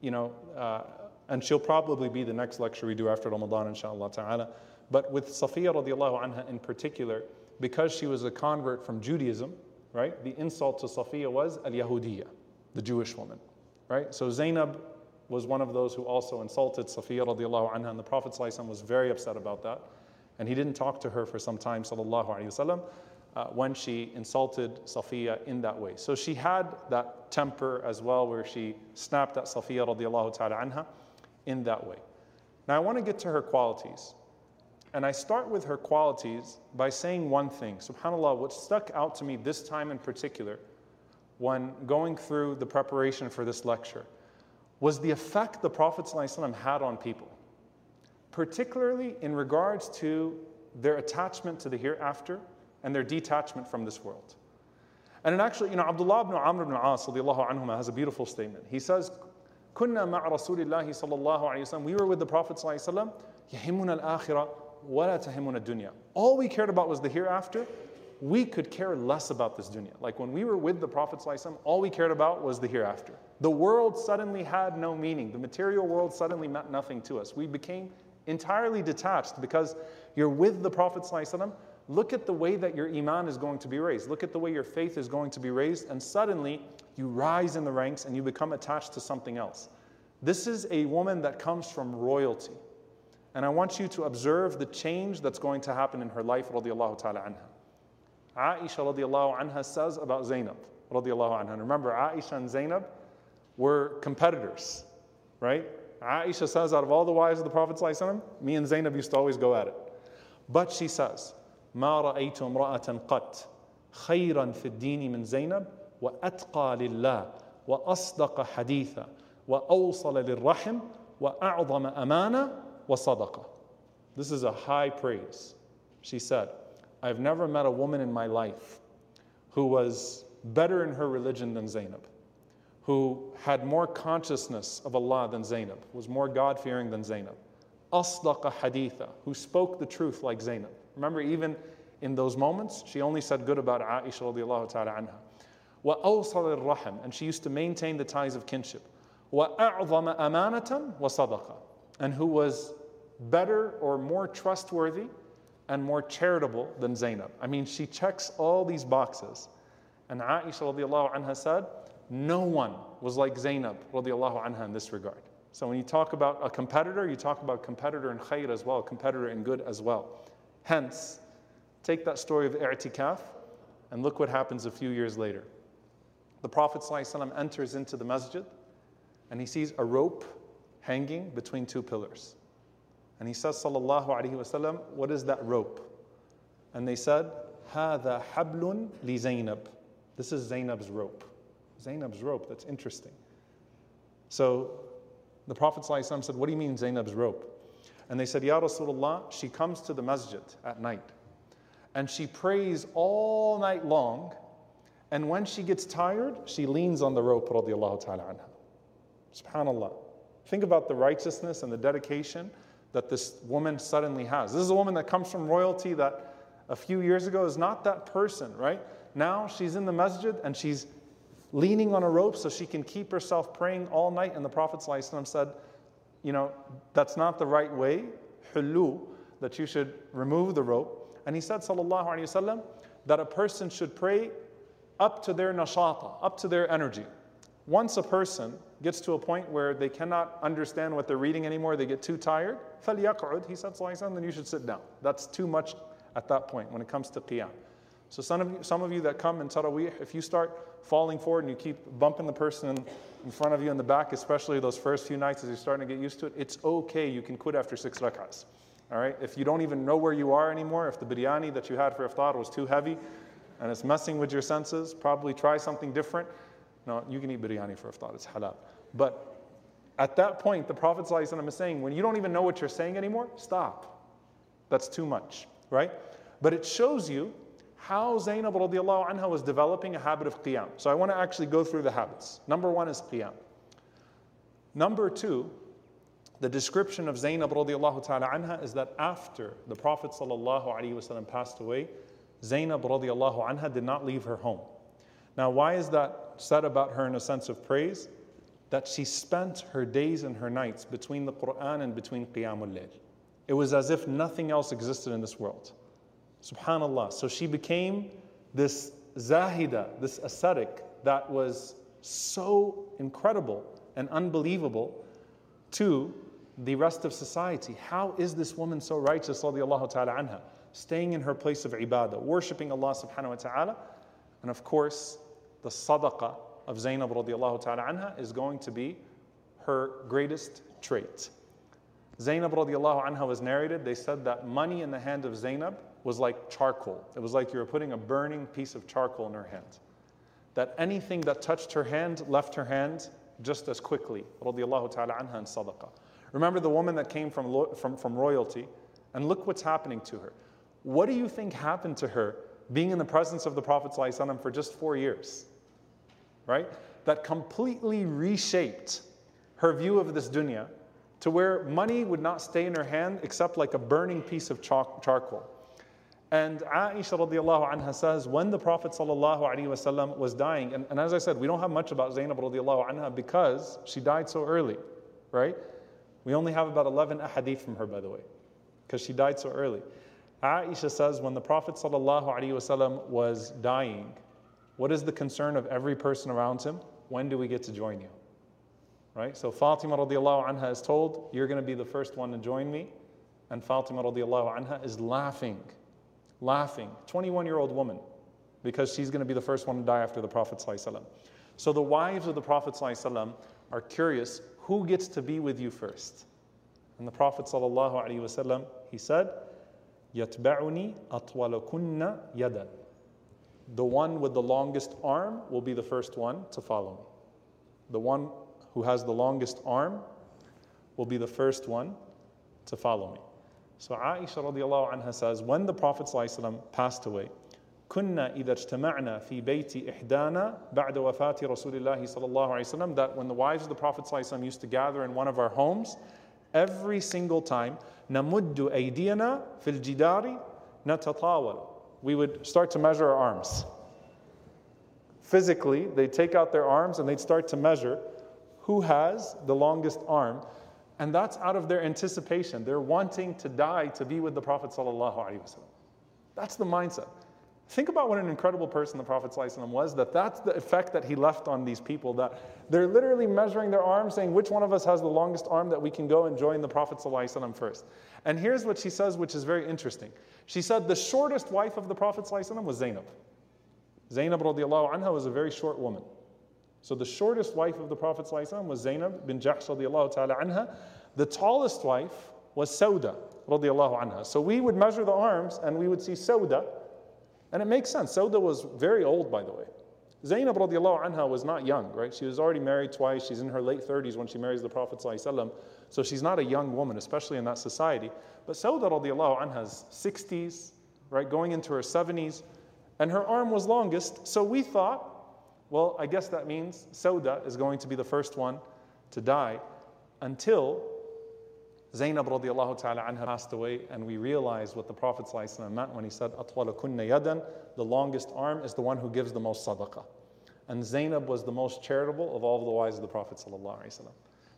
you know, uh, and she'll probably be the next lecture we do after Ramadan, inshallah ta'ala. But with Safiya radiallahu anha in particular, because she was a convert from Judaism, right, the insult to Safiya was al Yahudiyya, the Jewish woman, right? So Zainab was one of those who also insulted Safiya radiallahu anha, and the Prophet was very upset about that. And he didn't talk to her for some time, sallallahu alayhi wasallam, uh, when she insulted Safiya in that way. So she had that temper as well, where she snapped at Safiya radiallahu ta'ala anha in that way. Now I want to get to her qualities. And I start with her qualities by saying one thing. SubhanAllah, what stuck out to me this time in particular, when going through the preparation for this lecture, was the effect the Prophet ﷺ had on people, particularly in regards to their attachment to the hereafter and their detachment from this world. And actually, you know, Abdullah ibn Amr ibn As anhuma, has a beautiful statement. He says, كنا مع رسول الله صلى الله عليه وسلم. We were with the Prophet صلى الله عليه وسلم. يهمنا الآخرة ولا تهمنا الدنيا. All we cared about was the hereafter. we could care less about this dunya. Like when we were with the Prophet ﷺ, all we cared about was the hereafter. The world suddenly had no meaning. The material world suddenly meant nothing to us. We became entirely detached because you're with the Prophet. Look at the way that your iman is going to be raised. Look at the way your faith is going to be raised, and suddenly you rise in the ranks and you become attached to something else. This is a woman that comes from royalty. And I want you to observe the change that's going to happen in her life, radiallahu ta'ala anha. Aisha radiallahu anha says about Zainab radiallahu anha. Remember, Aisha and Zainab were competitors, right? Aisha says, out of all the wives of the Prophet, me and Zainab used to always go at it. But she says, ما رأيت امرأة قط خيرا في الدين من زينب وأتقى لله وأصدق حديثا وأوصل للرحم وأعظم أمانة وصدقة. This is a high praise. She said, I've never met a woman in my life who was better in her religion than Zainab, who had more consciousness of Allah than Zainab, was more God fearing than Zainab, asdaqa haditha, who spoke the truth like Zainab. Remember, even in those moments, she only said good about Aisha radiallahu ta'ala anha. Wa rahim, and she used to maintain the ties of kinship. Wa amanatan wa sadaqa, and who was better or more trustworthy and more charitable than Zainab. I mean, she checks all these boxes. And Aisha radiallahu anha said, no one was like Zainab radiallahu anha in this regard. So when you talk about a competitor, you talk about competitor in khair as well, competitor in good as well. Hence, take that story of i'tikaf and look what happens a few years later. The Prophet ﷺ enters into the masjid and he sees a rope hanging between two pillars. And he says, Sallallahu Alaihi Wasallam, what is that rope? And they said, هذا حبل لزينب. This is Zainab's rope. Zainab's rope, that's interesting. So the Prophet ﷺ said, What do you mean Zainab's rope? And they said, Ya Rasulullah, she comes to the masjid at night and she prays all night long. And when she gets tired, she leans on the rope, radiallahu ta'ala anha. SubhanAllah. Think about the righteousness and the dedication that this woman suddenly has. This is a woman that comes from royalty that a few years ago is not that person, right? Now she's in the masjid and she's leaning on a rope so she can keep herself praying all night. And the Prophet ﷺ said, you know, that's not the right way, hulu, that you should remove the rope. And he said, sallallahu alayhi wasallam, that a person should pray up to their nashata, up to their energy. Once a person gets to a point where they cannot understand what they're reading anymore, they get too tired, فَلْيَقْعُدْ, he said, sallallahu then you should sit down. That's too much at that point when it comes to qiyam. So some of you, some of you that come in Taraweeh, if you start falling forward and you keep bumping the person in, in front of you in the back, especially those first few nights as you're starting to get used to it, it's okay. You can quit after six rak'ahs. All right? If you don't even know where you are anymore, if the biryani that you had for iftar was too heavy and it's messing with your senses, probably try something different. No, you can eat biryani for iftar, it's halal. But at that point, the Prophet ﷺ is saying, when you don't even know what you're saying anymore, stop. That's too much, right? But it shows you how Zainab radiallahu anha was developing a habit of qiyam. So I want to actually go through the habits. Number one is qiyam. Number two, the description of Zainab radiallahu ta'ala anha is that after the Prophet sallallahu alaihi wasallam passed away, Zainab radiallahu anha did not leave her home. Now, why is that said about her in a sense of praise? That she spent her days and her nights between the Quran and between Qiyamul Layl. It was as if nothing else existed in this world. Subhanallah. So she became this zahida, this ascetic that was so incredible and unbelievable to the rest of society. How is this woman so righteous, ta'ala anha, staying in her place of ibadah, worshipping Allah subhanahu wa ta'ala? And of course, the sadaqah of Zainab radiallahu ta'ala anha is going to be her greatest trait. Zainab radiallahu anha was narrated, they said that money in the hand of Zainab was like charcoal. It was like you were putting a burning piece of charcoal in her hand. That anything that touched her hand left her hand just as quickly. Radiallahu ta'ala anha and sadaqah. Remember the woman that came from, from, from royalty, and look what's happening to her. What do you think happened to her being in the presence of the Prophet for just four years? Right? That completely reshaped her view of this dunya to where money would not stay in her hand except like a burning piece of charcoal. And Aisha radiallahu anha says, when the Prophet sallallahu was dying, and, and, as I said, we don't have much about Zainab radiallahu anha because she died so early, right? We only have about 11 ahadith from her, by the way, because she died so early. Aisha says, when the Prophet ﷺ was dying, what is the concern of every person around him? When do we get to join you? Right? So Fatima radiallahu anha is told, You're going to be the first one to join me. And Fatima radiallahu anha is laughing, laughing. 21 year old woman, because she's going to be the first one to die after the Prophet. ﷺ. So the wives of the Prophet ﷺ are curious who gets to be with you first? And the Prophet ﷺ, he said, يَتْبَعُنِي أَطْوَلَكُنَّ يَدًا The one with the longest arm will be the first one to follow me. The one who has the longest arm will be the first one to follow me. So Aisha radiallahu anha says, when the Prophet ﷺ passed away, كنا إذا اجتمعنا في بيت إحدانا بعد وفاة رسول الله صلى الله عليه وسلم that when the wives of the Prophet صلى الله عليه وسلم used to gather in one of our homes every single time نمد أيدينا في الجدار نتطاول we would start to measure our arms. Physically they'd take out their arms and they'd start to measure who has the longest arm and that's out of their anticipation. They're wanting to die to be with the Prophet wasallam. That's the mindset Think about what an incredible person the Prophet ﷺ was, that that's the effect that he left on these people, that they're literally measuring their arms, saying, which one of us has the longest arm that we can go and join the Prophet ﷺ first. And here's what she says, which is very interesting. She said the shortest wife of the Prophet ﷺ was Zainab. Zainab radiallahu anha was a very short woman. So the shortest wife of the Prophet ﷺ was Zainab bin Jahsh radiallahu ta'ala anha. The tallest wife was Sauda radiallahu anha. So we would measure the arms and we would see Sauda, and it makes sense. Sauda was very old, by the way. Zainab radiallahu anha was not young, right? She was already married twice. She's in her late 30s when she marries the Prophet. So she's not a young woman, especially in that society. But Sauda radiallahu anha's 60s, right, going into her 70s, and her arm was longest. So we thought, well, I guess that means Sauda is going to be the first one to die until Zainab radiallahu ta'ala anha passed away, and we realized what the Prophet meant when he said, yadan, the longest arm is the one who gives the most sadaqah. And Zainab was the most charitable of all the wives of the Prophet.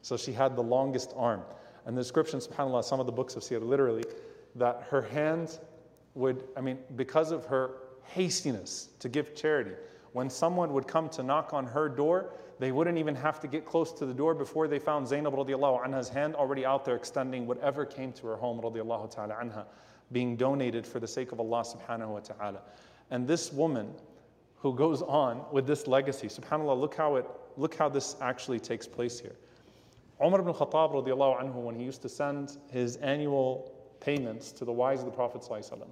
So she had the longest arm. And the description, subhanAllah, some of the books of Sirah literally, that her hands would, I mean, because of her hastiness to give charity, when someone would come to knock on her door, they wouldn't even have to get close to the door before they found Zainab radiallahu anha's hand already out there extending whatever came to her home radiallahu ta'ala anha, being donated for the sake of Allah subhanahu wa ta'ala. And this woman who goes on with this legacy, subhanAllah, look how, it, look how this actually takes place here. Umar ibn Khattab radiallahu anhu, when he used to send his annual payments to the wives of the Prophet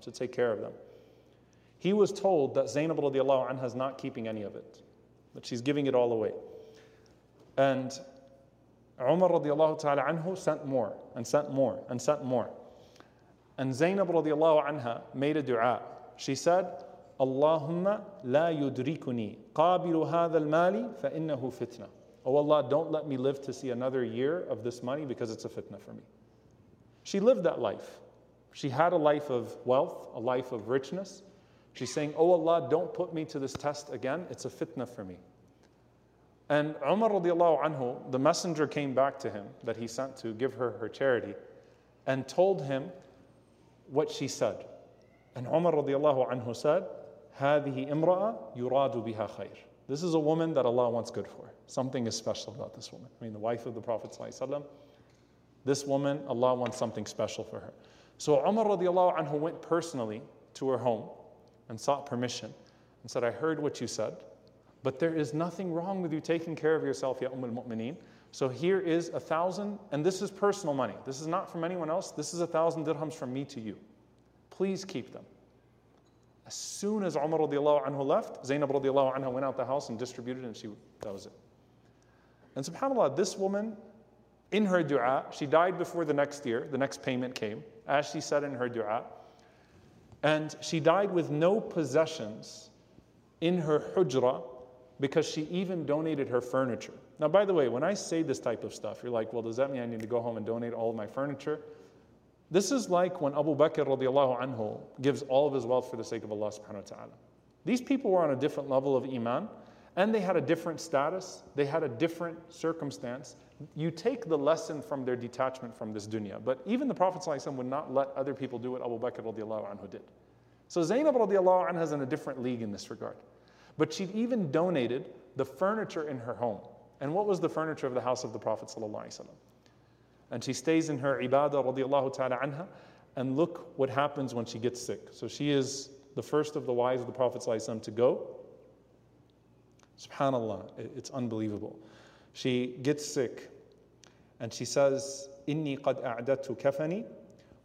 to take care of them, he was told that Zainab radiallahu anha is not keeping any of it, that she's giving it all away. And Umar radiallahu ta'ala anhu sent more and sent more and sent more. And Zainab radiallahu anha made a dua. She said, Allahumma la yudrikuni qabilu hadha al-mali fitna. Oh Allah, don't let me live to see another year of this money because it's a fitna for me. She lived that life. She had a life of wealth, a life of richness, She's saying, Oh Allah, don't put me to this test again. It's a fitna for me. And Umar radiallahu anhu, the messenger came back to him that he sent to give her her charity and told him what she said. And Umar radiallahu anhu said, هذه امرأة يراد بها خير. This is a woman that Allah wants good for. Something is special about this woman. I mean, the wife of the Prophet This woman, Allah wants something special for her. So Umar radiallahu anhu went personally to her home and sought permission and said, I heard what you said, but there is nothing wrong with you taking care of yourself, Ya Umm al-Mu'mineen. So here is a thousand, and this is personal money. This is not from anyone else. This is a thousand dirhams from me to you. Please keep them. As soon as Umar radiallahu anhu left, Zainab radiallahu anha went out the house and distributed, and she that was it. And subhanAllah, this woman, in her dua, she died before the next year, the next payment came, as she said in her dua. And she died with no possessions in her hujra because she even donated her furniture. Now, by the way, when I say this type of stuff, you're like, well, does that mean I need to go home and donate all of my furniture? This is like when Abu Bakr radiallahu anhu gives all of his wealth for the sake of Allah subhanahu wa ta'ala. These people were on a different level of iman and they had a different status, they had a different circumstance. You take the lesson from their detachment from this dunya. But even the Prophet ﷺ would not let other people do what Abu Bakr radiallahu anhu did. So Zainab radiallahu anha is in a different league in this regard. But she'd even donated the furniture in her home. And what was the furniture of the house of the Prophet ﷺ? And she stays in her ibadah radiallahu ta'ala anha. And look what happens when she gets sick. So she is the first of the wives of the Prophet ﷺ to go. Subhanallah, it's unbelievable. She gets sick and she says, إني قد أعددت كفني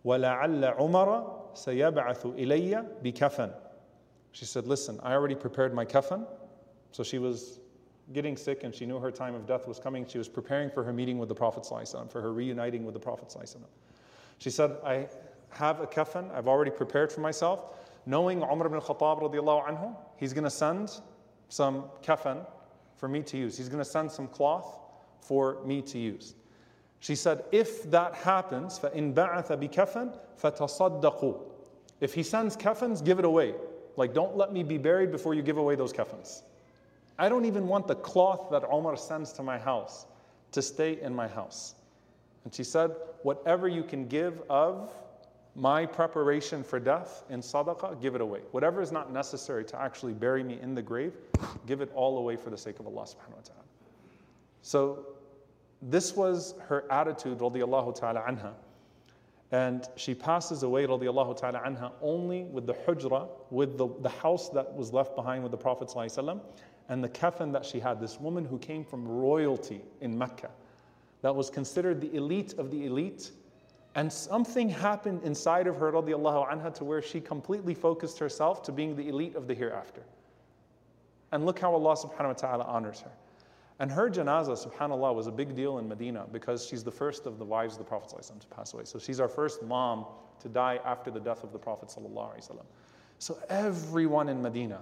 ولعل عمر سيبعث إلي بكفن. She said, Listen, I already prepared my kafan. So she was getting sick and she knew her time of death was coming. She was preparing for her meeting with the Prophet, for her reuniting with the Prophet. She said, I have a kafan, I've already prepared for myself. Knowing Umar ibn Khattab, anhu, he's going to send some kafan for me to use. He's going to send some cloth for me to use. She said, if that happens, فَإِن بَعَثَ بِكَفَنٍ فَتَصَدَّقُوا If he sends kafans, give it away. Like, don't let me be buried before you give away those kafans. I don't even want the cloth that Omar sends to my house to stay in my house. And she said, whatever you can give of my preparation for death in sadaqah, give it away. Whatever is not necessary to actually bury me in the grave, give it all away for the sake of Allah subhanahu wa ta'ala. So this was her attitude, radiallahu ta'ala anha. And she passes away, radiallahu ta'ala anha, only with the hujra, with the, the house that was left behind with the Prophet and the kafan that she had. This woman who came from royalty in Mecca, that was considered the elite of the elite and something happened inside of her, radiallahu anha, to where she completely focused herself to being the elite of the hereafter. And look how Allah subhanahu wa ta'ala honors her. And her janazah, subhanAllah, was a big deal in Medina because she's the first of the wives of the Prophet to pass away. So she's our first mom to die after the death of the Prophet. So everyone in Medina,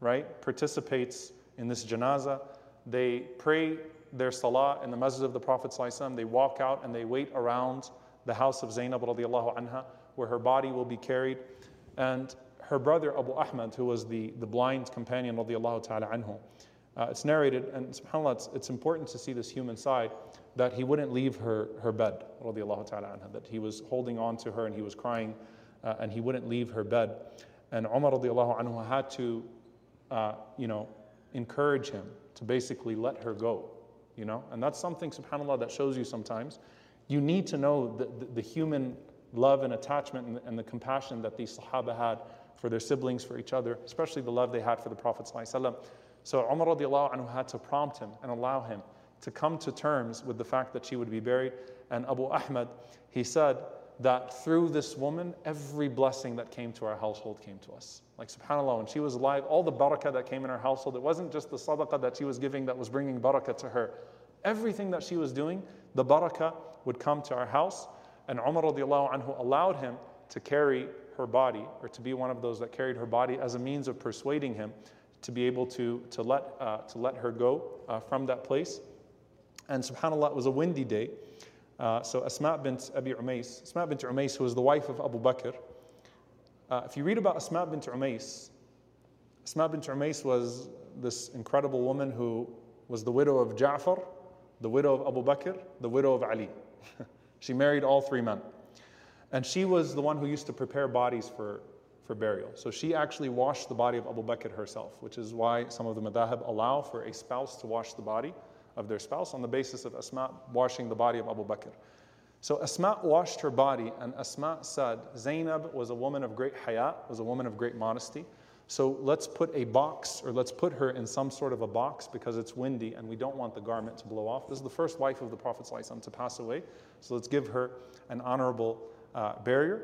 right, participates in this janazah. They pray their salah in the masjid of the Prophet. They walk out and they wait around the house of Zainab anha, where her body will be carried. And her brother Abu Ahmad, who was the, the blind companion radiallahu ta'ala anhu, uh, it's narrated, and subhanAllah, it's, it's, important to see this human side, that he wouldn't leave her, her bed, ta'ala anha, that he was holding on to her and he was crying, uh, and he wouldn't leave her bed. And Umar anhu had to, uh, you know, encourage him to basically let her go, you know? And that's something, subhanAllah, that shows you sometimes you need to know the, the, the human love and attachment and, and, the compassion that these Sahaba had for their siblings, for each other, especially the love they had for the Prophet. So Umar radiallahu anhu had to prompt him and allow him to come to terms with the fact that she would be buried. And Abu Ahmad, he said that through this woman, every blessing that came to our household came to us. Like subhanAllah, when she was alive, all the barakah that came in our household, it wasn't just the sadaqah that she was giving that was bringing barakah to her. Everything that she was doing, the barakah would come to our house. And Umar radiallahu anhu allowed him to carry her body or to be one of those that carried her body as a means of persuading him to be able to, to, let, uh, to let her go uh, from that place. And subhanAllah, it was a windy day. Uh, so Asma bint Abi Umais, Asma bint Umais, who was the wife of Abu Bakr, uh, if you read about Asma bint Umais, Asma bint Umais was this incredible woman who was the widow of Ja'far, the widow of Abu Bakr, the widow of Ali. she married all three men. And she was the one who used to prepare bodies for, for burial. So she actually washed the body of Abu Bakr herself, which is why some of the madhab allow for a spouse to wash the body of their spouse on the basis of Asma washing the body of Abu Bakr. So Asma washed her body, and Asma said, Zainab was a woman of great hayat, was a woman of great modesty. So let's put a box, or let's put her in some sort of a box because it's windy and we don't want the garment to blow off. This is the first wife of the Prophet ﷺ to pass away. So let's give her an honorable uh, burial,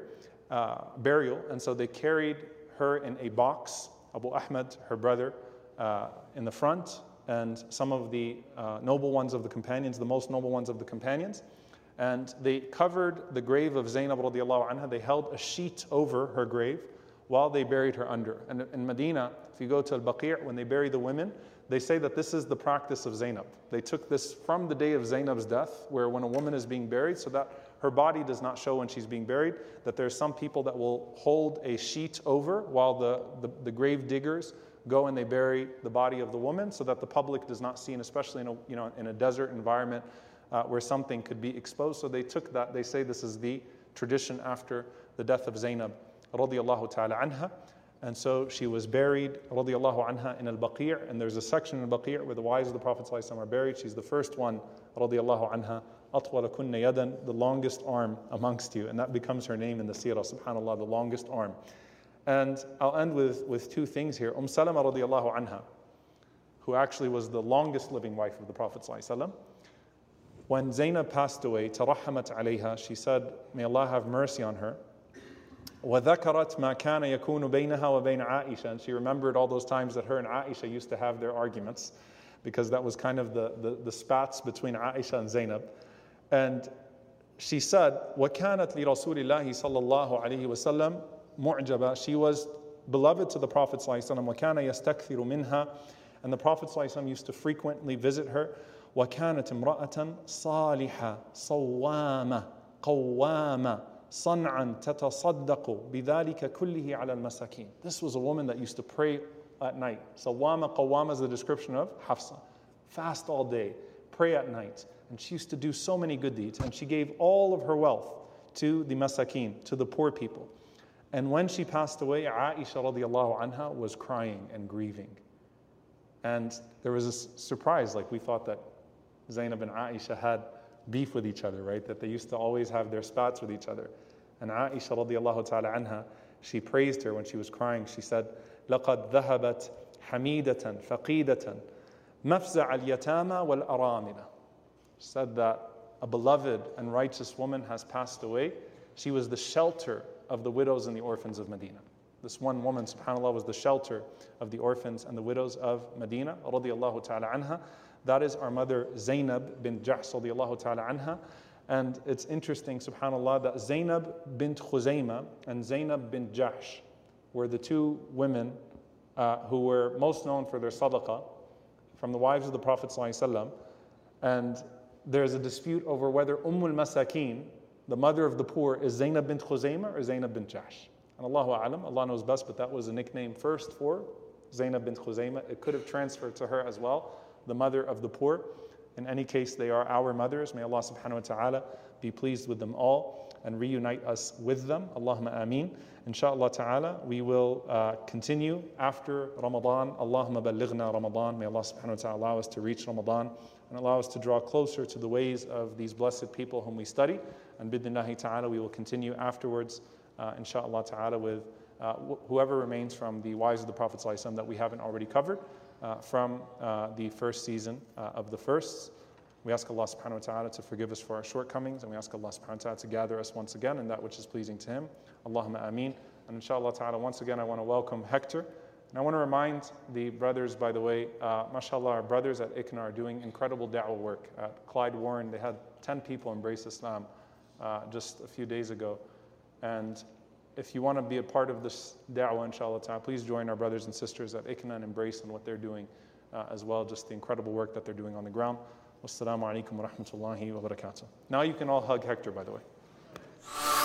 uh, burial. And so they carried her in a box, Abu Ahmed, her brother, uh, in the front, and some of the uh, noble ones of the companions, the most noble ones of the companions. And they covered the grave of Zainab radiallahu anha. They held a sheet over her grave while they buried her under. And in Medina, if you go to Al Baqi', when they bury the women, they say that this is the practice of Zainab. They took this from the day of Zainab's death, where when a woman is being buried, so that her body does not show when she's being buried, that there's some people that will hold a sheet over while the, the, the grave diggers go and they bury the body of the woman so that the public does not see, and especially in a, you know, in a desert environment uh, where something could be exposed. So they took that, they say this is the tradition after the death of Zainab ta'ala anha. And so she was buried radiallahu anha in al-Baqi' and there's a section in al-Baqi' where the wives of the Prophet are buried. She's the first one radiallahu anha أطول كن يدا the longest arm amongst you and that becomes her name in the seerah subhanallah the longest arm and I'll end with, with two things here Umm Salama radiallahu anha who actually was the longest living wife of the Prophet ﷺ, when Zainab passed away ترحمت عليها she said may Allah have mercy on her وذكرت ما كان يكون بينها وبين عائشة and she remembered all those times that her and Aisha used to have their arguments because that was kind of the, the, the spats between Aisha and Zainab and she said وكانت لرسول الله صلى الله عليه وسلم معجبة she was beloved to the Prophet صلى الله عليه وسلم وكان يستكثر منها and the Prophet صلى الله عليه وسلم used to frequently visit her وكانت امرأة صالحة صوامة قوامة صنعا تتصدق بذلك كله على المساكين. This was a woman that used to pray at night. Sawama qawama is the description of Hafsa. Fast all day, pray at night. And she used to do so many good deeds. And she gave all of her wealth to the masakin, to the poor people. And when she passed away, Aisha radiallahu anha was crying and grieving. And there was a surprise, like we thought that Zainab and Aisha had beef with each other, right? That they used to always have their spats with each other. And Aisha radiallahu ta'ala anha, she praised her when she was crying. She said, لَقَدْ ذَهَبَتْ حَمِيدَةً فَقِيدَةً مَفْزَعَ الْيَتَامَى وَالْأَرَامِنَ She said that a beloved and righteous woman has passed away. She was the shelter of the widows and the orphans of Medina. This one woman, subhanAllah, was the shelter of the orphans and the widows of Medina, radiallahu ta'ala anha. That is our mother Zainab bin Jahsh radiallahu ta'ala anha. And it's interesting, subhanAllah, that Zainab bint Khuzayma and Zainab bin Jahsh were the two women uh, who were most known for their sadaqah from the wives of the Prophet. And there's a dispute over whether Ummul Masakin, the mother of the poor, is Zainab bint Khuzayma or Zainab bint Jahsh. And Allahu Alam, Allah knows best, but that was a nickname first for Zainab bint Khuzayma. It could have transferred to her as well the mother of the poor. In any case, they are our mothers. May Allah subhanahu wa ta'ala be pleased with them all and reunite us with them. Allahumma ameen. Inshallah ta'ala, we will uh, continue after Ramadan. Allahumma balighna Ramadan. May Allah subhanahu wa ta'ala allow us to reach Ramadan and allow us to draw closer to the ways of these blessed people whom we study. And bidnillahi ta'ala, we will continue afterwards, uh, inshallah ta'ala, with uh, wh- whoever remains from the wives of the Prophet that we haven't already covered uh, from uh, the first season uh, of the firsts. We ask Allah subhanahu wa ta'ala to forgive us for our shortcomings, and we ask Allah subhanahu wa ta'ala to gather us once again in that which is pleasing to Him. Allahumma ameen. And inshallah ta'ala, once again, I want to welcome Hector. And I want to remind the brothers, by the way, uh, mashallah, our brothers at ICNA are doing incredible da'wah work. At Klyde Warren, they had 10 people embrace Islam uh, just a few days ago. And if you want to be a part of this da'wah, inshallah please join our brothers and sisters at ICNA and embrace and what they're doing uh, as well, just the incredible work that they're doing on the ground. Wassalamu alaikum wa rahmatullahi wa barakatuh. Now you can all hug Hector, by the way.